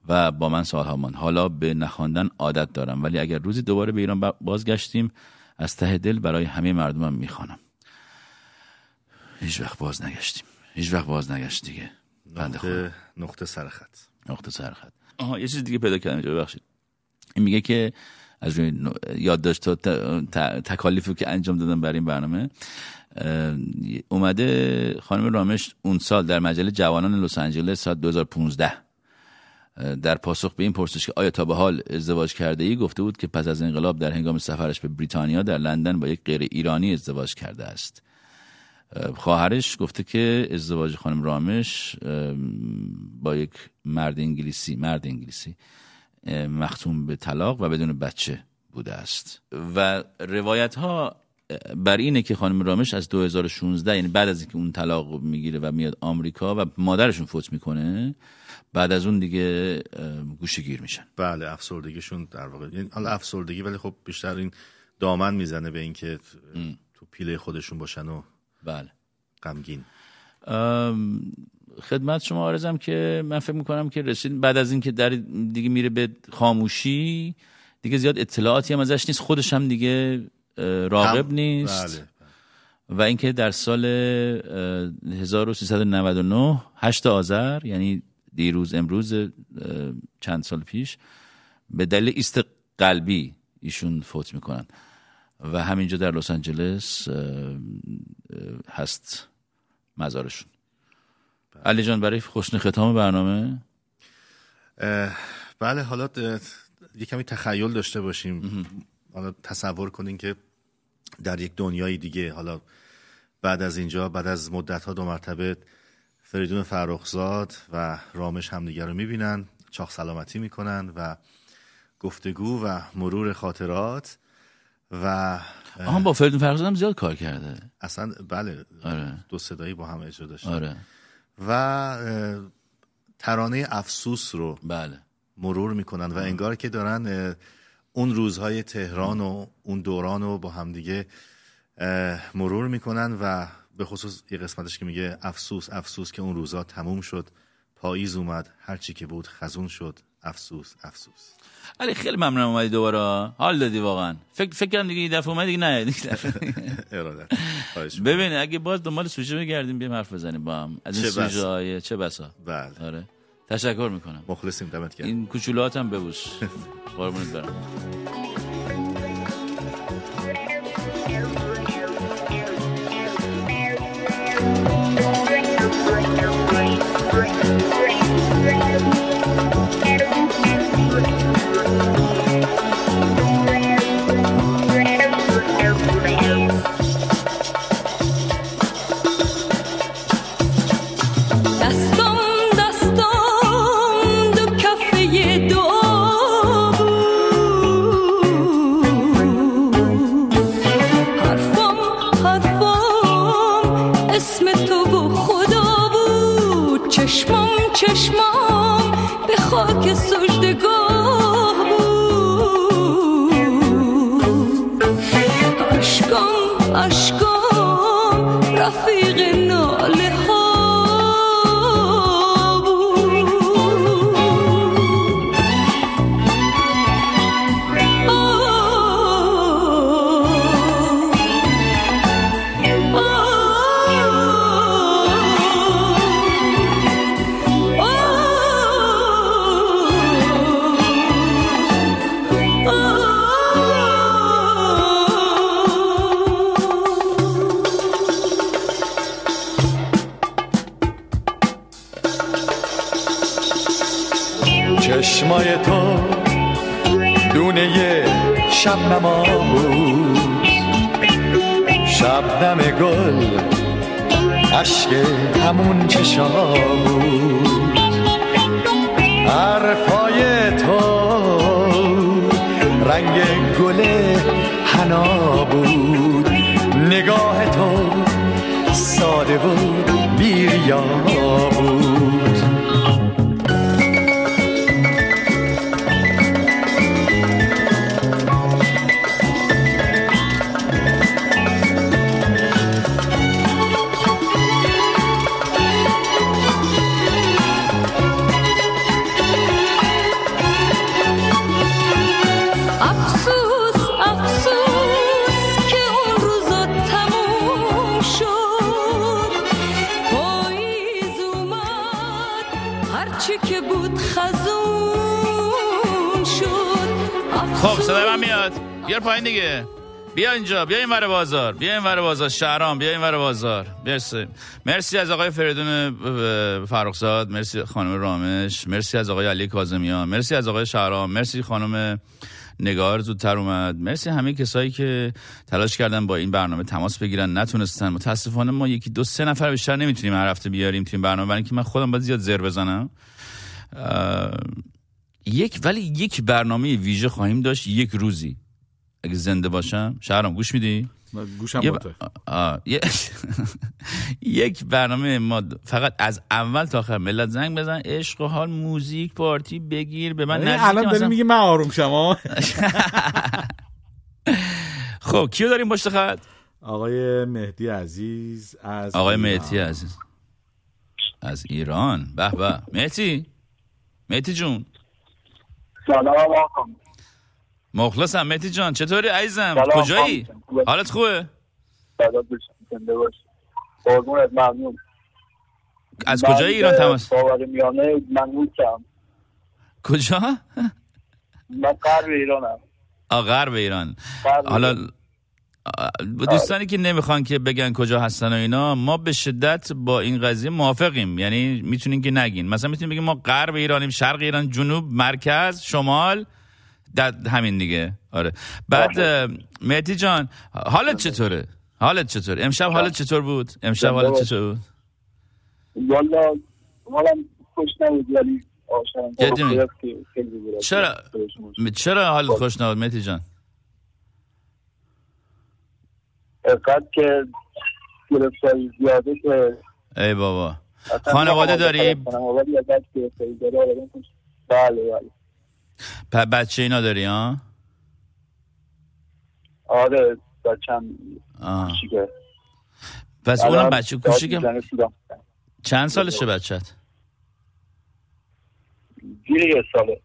و با من سالها ماند. حالا به نخواندن عادت دارم ولی اگر روزی دوباره به ایران بازگشتیم از ته دل برای همه مردمم می‌خوانم. هیچ وقت باز نگشتیم. هیچ وقت باز نگشت دیگه. نقطه, نقطه سرخط نقطه سرخط آها یه چیز دیگه پیدا کردم اینجا ببخشید. این میگه که از روی یادداشت و تکالیفی که انجام دادم برای این برنامه اومده خانم رامش اون سال در مجله جوانان لس آنجلس سال 2015 اه، در پاسخ به این پرسش که آیا تا به حال ازدواج کرده ای گفته بود که پس از انقلاب در هنگام سفرش به بریتانیا در لندن با یک غیر ایرانی ازدواج کرده است؟ اه، خواهرش گفته که ازدواج خانم رامش با یک مرد انگلیسی مرد انگلیسی مختوم به طلاق و بدون بچه بوده است. و روایت ها بر اینه که خانم رامش از 2016 یعنی بعد از اینکه اون طلاق می‌گیره و میاد آمریکا و مادرشون فوت می‌کنه بعد از اون دیگه گوشه گیر میشن. بله افسردگیشون در واقع. یعنی حالا افسردگی ولی خب بیشتر این دامن می‌زنه به اینکه تو پیله خودشون باشن و بله. غمگین. خدمت شما آرزم که من فکر می‌کنم که رسید. بعد از اینکه در دیگه میره به خاموشی دیگه زیاد اطلاعاتی هم ازش نیست. خودش هم دیگه راقب نیست. بله. و اینکه در سال اه، 1399 8 آذر یعنی دیروز امروز چند سال پیش به دلیل ایست قلبی ایشون فوت می‌کنن. و همینجا در لس آنجلس هست مزارشون. علی جان برای حسن ختام برنامه؟ بله حالا یه کمی تخیل داشته باشیم. حالا تصور کنین که در یک دنیای دیگه حالا بعد از اینجا بعد از مدت ها دو مرتبه فریدون فرخزاد و رامش همدیگر رو می‌بینن چاخ سلامتی می‌کنن و گفتگو و مرور خاطرات و آها با فریدون فرخزاد هم زیاد کار کرده. اصلا بله آره. دو صدایی با هم اجرا داشتن. آره. و ترانه افسوس رو بله. مرور می‌کنن و انگار که دارن اون روزهای تهران و اون دوران رو با همدیگه مرور می‌کنن و به خصوص یه قسمتش که میگه افسوس افسوس که اون روزها تموم شد پاییز اومد هرچی که بود خزون شد افسوس افسوس. علی خیلی ممنونم اومدی دوباره. حال دادی واقعا. فکر فکر کردم دیگه این دفعه اومدی دیگه نه دیگه دفعه. ارادت ببین اگه باز دنبال سوژه بگردیم بیام حرف بزنیم با هم. از این. سوژه های چه بسا؟ بله. آره. تشکر می‌کنم. مخلصیم دمت گرم. این کوچولوهات هم ببوس. قربونت برم. چشمای تو دونه شبنما بود شبنم گل عشق همون چشا بود حرفای تو رنگ گل حنا بود. نگاه تو ساده و بیریا بود. بیار پایین دیگه. بیا اینجا بیا این ور بازار بیا این ور بازار. شهرام بیا این ور بازار. مرسی. مرسی از آقای فریدون فرخزاد مرسی خانم رامش مرسی از آقای علی کاظمیان مرسی از آقای شهرام مرسی خانم نگار زودتر اومد. مرسی همه کسایی که تلاش کردن با این برنامه تماس بگیرن. نتونستن. متاسفانه ما یکی دو سه نفر بیشتر نمی‌تونیم هر هفته بیاریم تو این برنامه. برای اینکه من خودم باید زیاد زر بزنم. یک ولی یک برنامه ویژه خواهیم داشت. یک روزی. اگه زنده باشم. شهرام گوش میدی؟ گوشم یه باته. ب- آه، یه- یک برنامه ما فقط از اول تا آخر ملت زنگ بزن. عشق و حال موزیک پارتی بگیر به من نزدیک الان داری میگی من آروم شما خب کیو داریم پشت خط؟ آقای مهدی عزیز از آقای ایران. مهدی عزیز. از ایران. به به. مهدی؟ مهدی جون. سلام آقا مخلصم مهدی جان چطوری عزیزم؟ کجایی؟ حالت خوبه؟ ممنون. از کجای ایران به تماس؟ خاورمیانه منوچم کجا؟ من غرب ایرانم. آ غرب ایران. حالا دوستانی که نمی‌خوان که بگن کجا هستن و اینا ما به شدت با این قضیه موافقیم. یعنی می‌تونین که نگین. مثلا می‌تونیم بگیم ما غرب ایرانیم شرق ایران جنوب مرکز شمال. در همین دیگه. آره. بعد اه، مهدی جان حالت چطوره؟ حالت چطور امشب حالت چطور بود؟ امشب حالت چطور بود؟ والا حالم خوش نبود ولی چرا؟ چرا حالت خوش نبود مهدی جان؟ قد که گرفتاری زیاده که ای بابا. خانواده داری؟ خانواده خوش- بله بله. بچه اینا داری ها؟ آره بچم. کوچیکه. پس اونم بچه کوچیکه. چند سالشه بچت زیر یه ساله.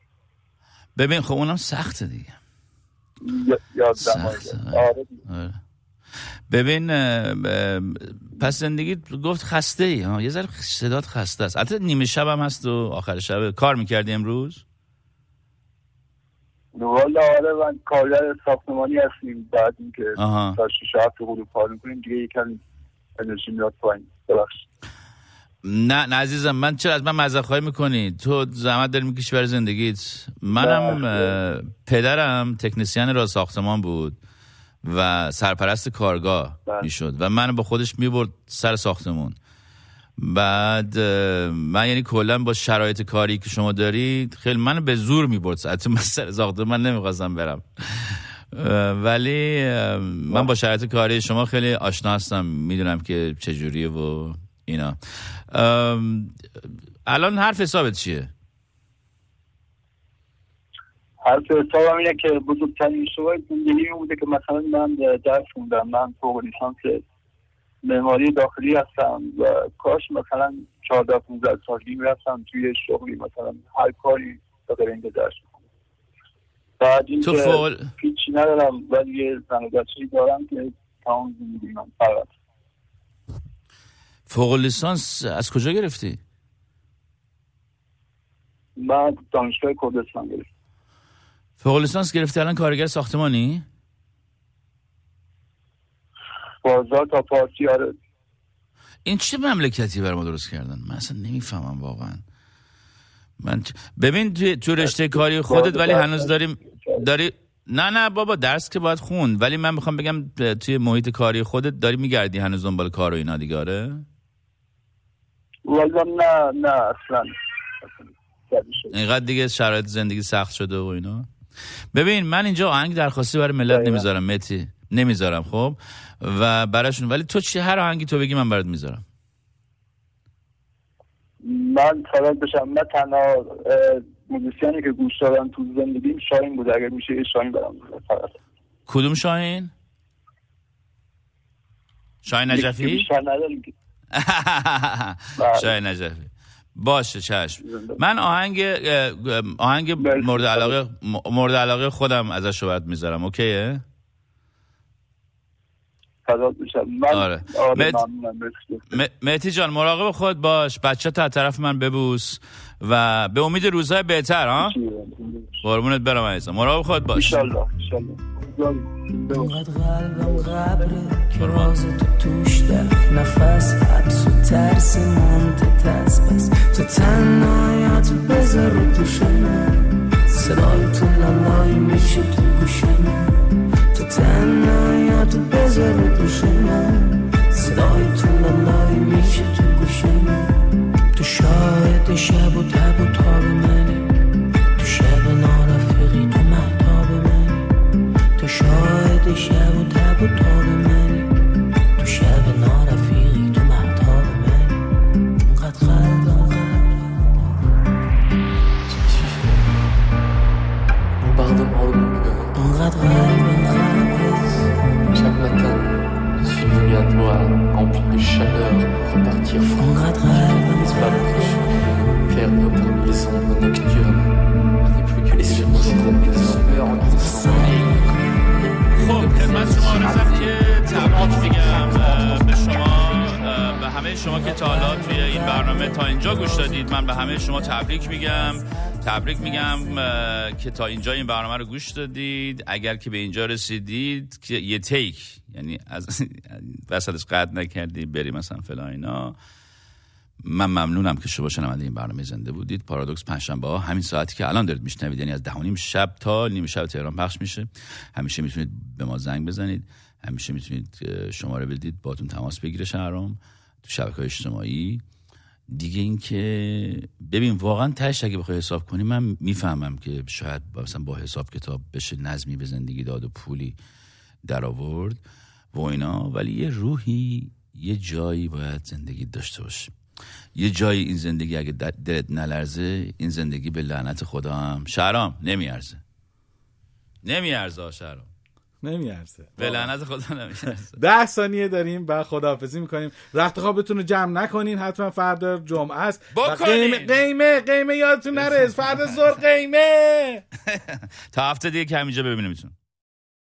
ببین خب اونم سخته دیگه. سخته. آره آره. ببین پس زندگی گفت خسته ای ها؟ یه ذره صدات خسته است. البته نیمه شب هم هست و آخر شب کار می‌کردی امروز؟ والا آره من کارگر ساختمانی هستیم. بعد اینکه. تا شیش هفت غروب کار می‌کنیم دیگه یکم انرژی میاد پایین. ببخشید. نه نه عزیزم من چرا از من خواهی می‌کنی؟ تو زحمت داری می‌کشی برای زندگیت. منم اه، پدرم تکنسیان راه ساختمان بود و سرپرست کارگاه می‌شد و من با خودش می‌برد سر ساختمون بعد من یعنی کلا با شرایط کاری که شما دارید خیلی من به زور می‌برد ساعت من سر ساختمون من نمی‌خواستم برم. ولی من با شرایط کاری شما خیلی آشنا هستم. می‌دونم که چجوریه و اینا. الان حرف حسابت چیه؟ حرف حسابم اینه که بزرگترین اشتباه زندگی بوده که مثلا من درس خوندم من فوق لیسانس معماری داخلی هستم و کاش مثلا 14 15 سالگی می‌رفتم توی شغلی مثلا هر کاری بغیر اینکه درس بخونم. بعد این تو فول هیچی ندارم ولی یه زن دارم که تمام زندگی من فقط. فوق لیسانس از کجا گرفتی؟ من دانشگاه کردستان گرفتم. فوق لیسانس گرفتی؟ الان کارگر ساختمانی؟ بازار تا پارسی آره. این چه مملکتی بر ما درست کردن؟ من اصلا نمی‌فهمم واقعا. من ببین توی تو رشته کاری خودت ولی هنوز داریم داری نه نه بابا درس که باید خون ولی من می‌خوام بگم توی محیط کاری خودت داری میگردی هنوز دنبال کار و اینا دیگه آره؟ والا نه نه اصلا. اینقدر دیگه شرایط زندگی سخت شده و اینا. ببین من اینجا آهنگ درخواستی برای ملت نمی‌ذارم متی. نمی‌ذارم خب؟ و براشون ولی تو چی هر آهنگی تو بگی من برات می‌ذارم؟ من فقط بشم من تنها موزیسیانی که گوش دارم تو زندگیم شاهین بوده اگر میشه یه شاهین برام فقط. کدوم شاهین؟ شاهین نجفی؟ شاهین نجفی. باشه چشم. من آهنگ آهنگ مورد علاقه مورد علاقه خودم ازش رو برات می‌ذارم اوکیه؟ فقط بشم من آره. آره مت-. م- جان مراقب خود باش. بچه تا طرف من ببوس و به امید روزهای بهتر ها؟ قربونت برم عزیزم. مراقب خود باش. انشالله انقدر قلبم قبره که راز تو توش در نفس حبس و ترس مانت پس تو تنهایت بذار رو دوش من صدای تو لالای میشه تو گوش من تو تنهایت بذار رو دوش من صدای تو لالای میشه تو گوش من تو شاهد شب و تب و تاب منی تو شب نارفیقی تو محتاب منی تو شاهد شب و تب و تاب منی تو شب نارفیقی تو محتاب منی اونقدر قلبم Pardonne mon à toi, rempli de chaleur, pour repartir je suis perdu parmi les ombres nocturnes. Je n'ai plus que les souvenirs de sueur en خب همه شما که تا حالا توی این برنامه تا اینجا گوش دادید من به همه شما تبریک میگم تبریک میگم که تا اینجا این برنامه رو گوش دادید. اگر که به اینجا رسیدید که یه تیک یعنی از وسطش قطع نکردید بری مثلا فلان اینا. من ممنونم که شما شنونده این برنامه زنده بودید. پارادوکس پنجشنبه ها همین ساعتی که الان دارید میشنوید. یعنی از ده و نیم شب تا نیم شب تهران پخش میشه. همیشه می‌تونید به ما زنگ بزنید. همیشه می‌تونید شماره بدید باتون تماس بگیره شهرام. تو شبکه های اجتماعی. دیگه اینکه ببین واقعا تهش اگه بخوای حساب کنی من می‌فهمم که شاید مثلا با حساب کتاب بشه نظمی به زندگی داد و پولی در آورد و اینا ولی یه روحی یه جایی باید زندگی داشته باشه یه جایی این زندگی اگه دلت نلرزه این زندگی به لعنت خدا هم شهرام نمیارزه. نمیارزه شهرام. نمیارزه. به لعنت خدا نمیارزه. ده ثانیه داریم و خداحافظی می‌کنیم. رخت خوابتون رو جمع نکنین حتما فردا جمعه است. بکنین. قیمه قیمه قیمه یادتون نره. فردا زور قیمه. تا هفته دیگه که همینجا ببینیمتون.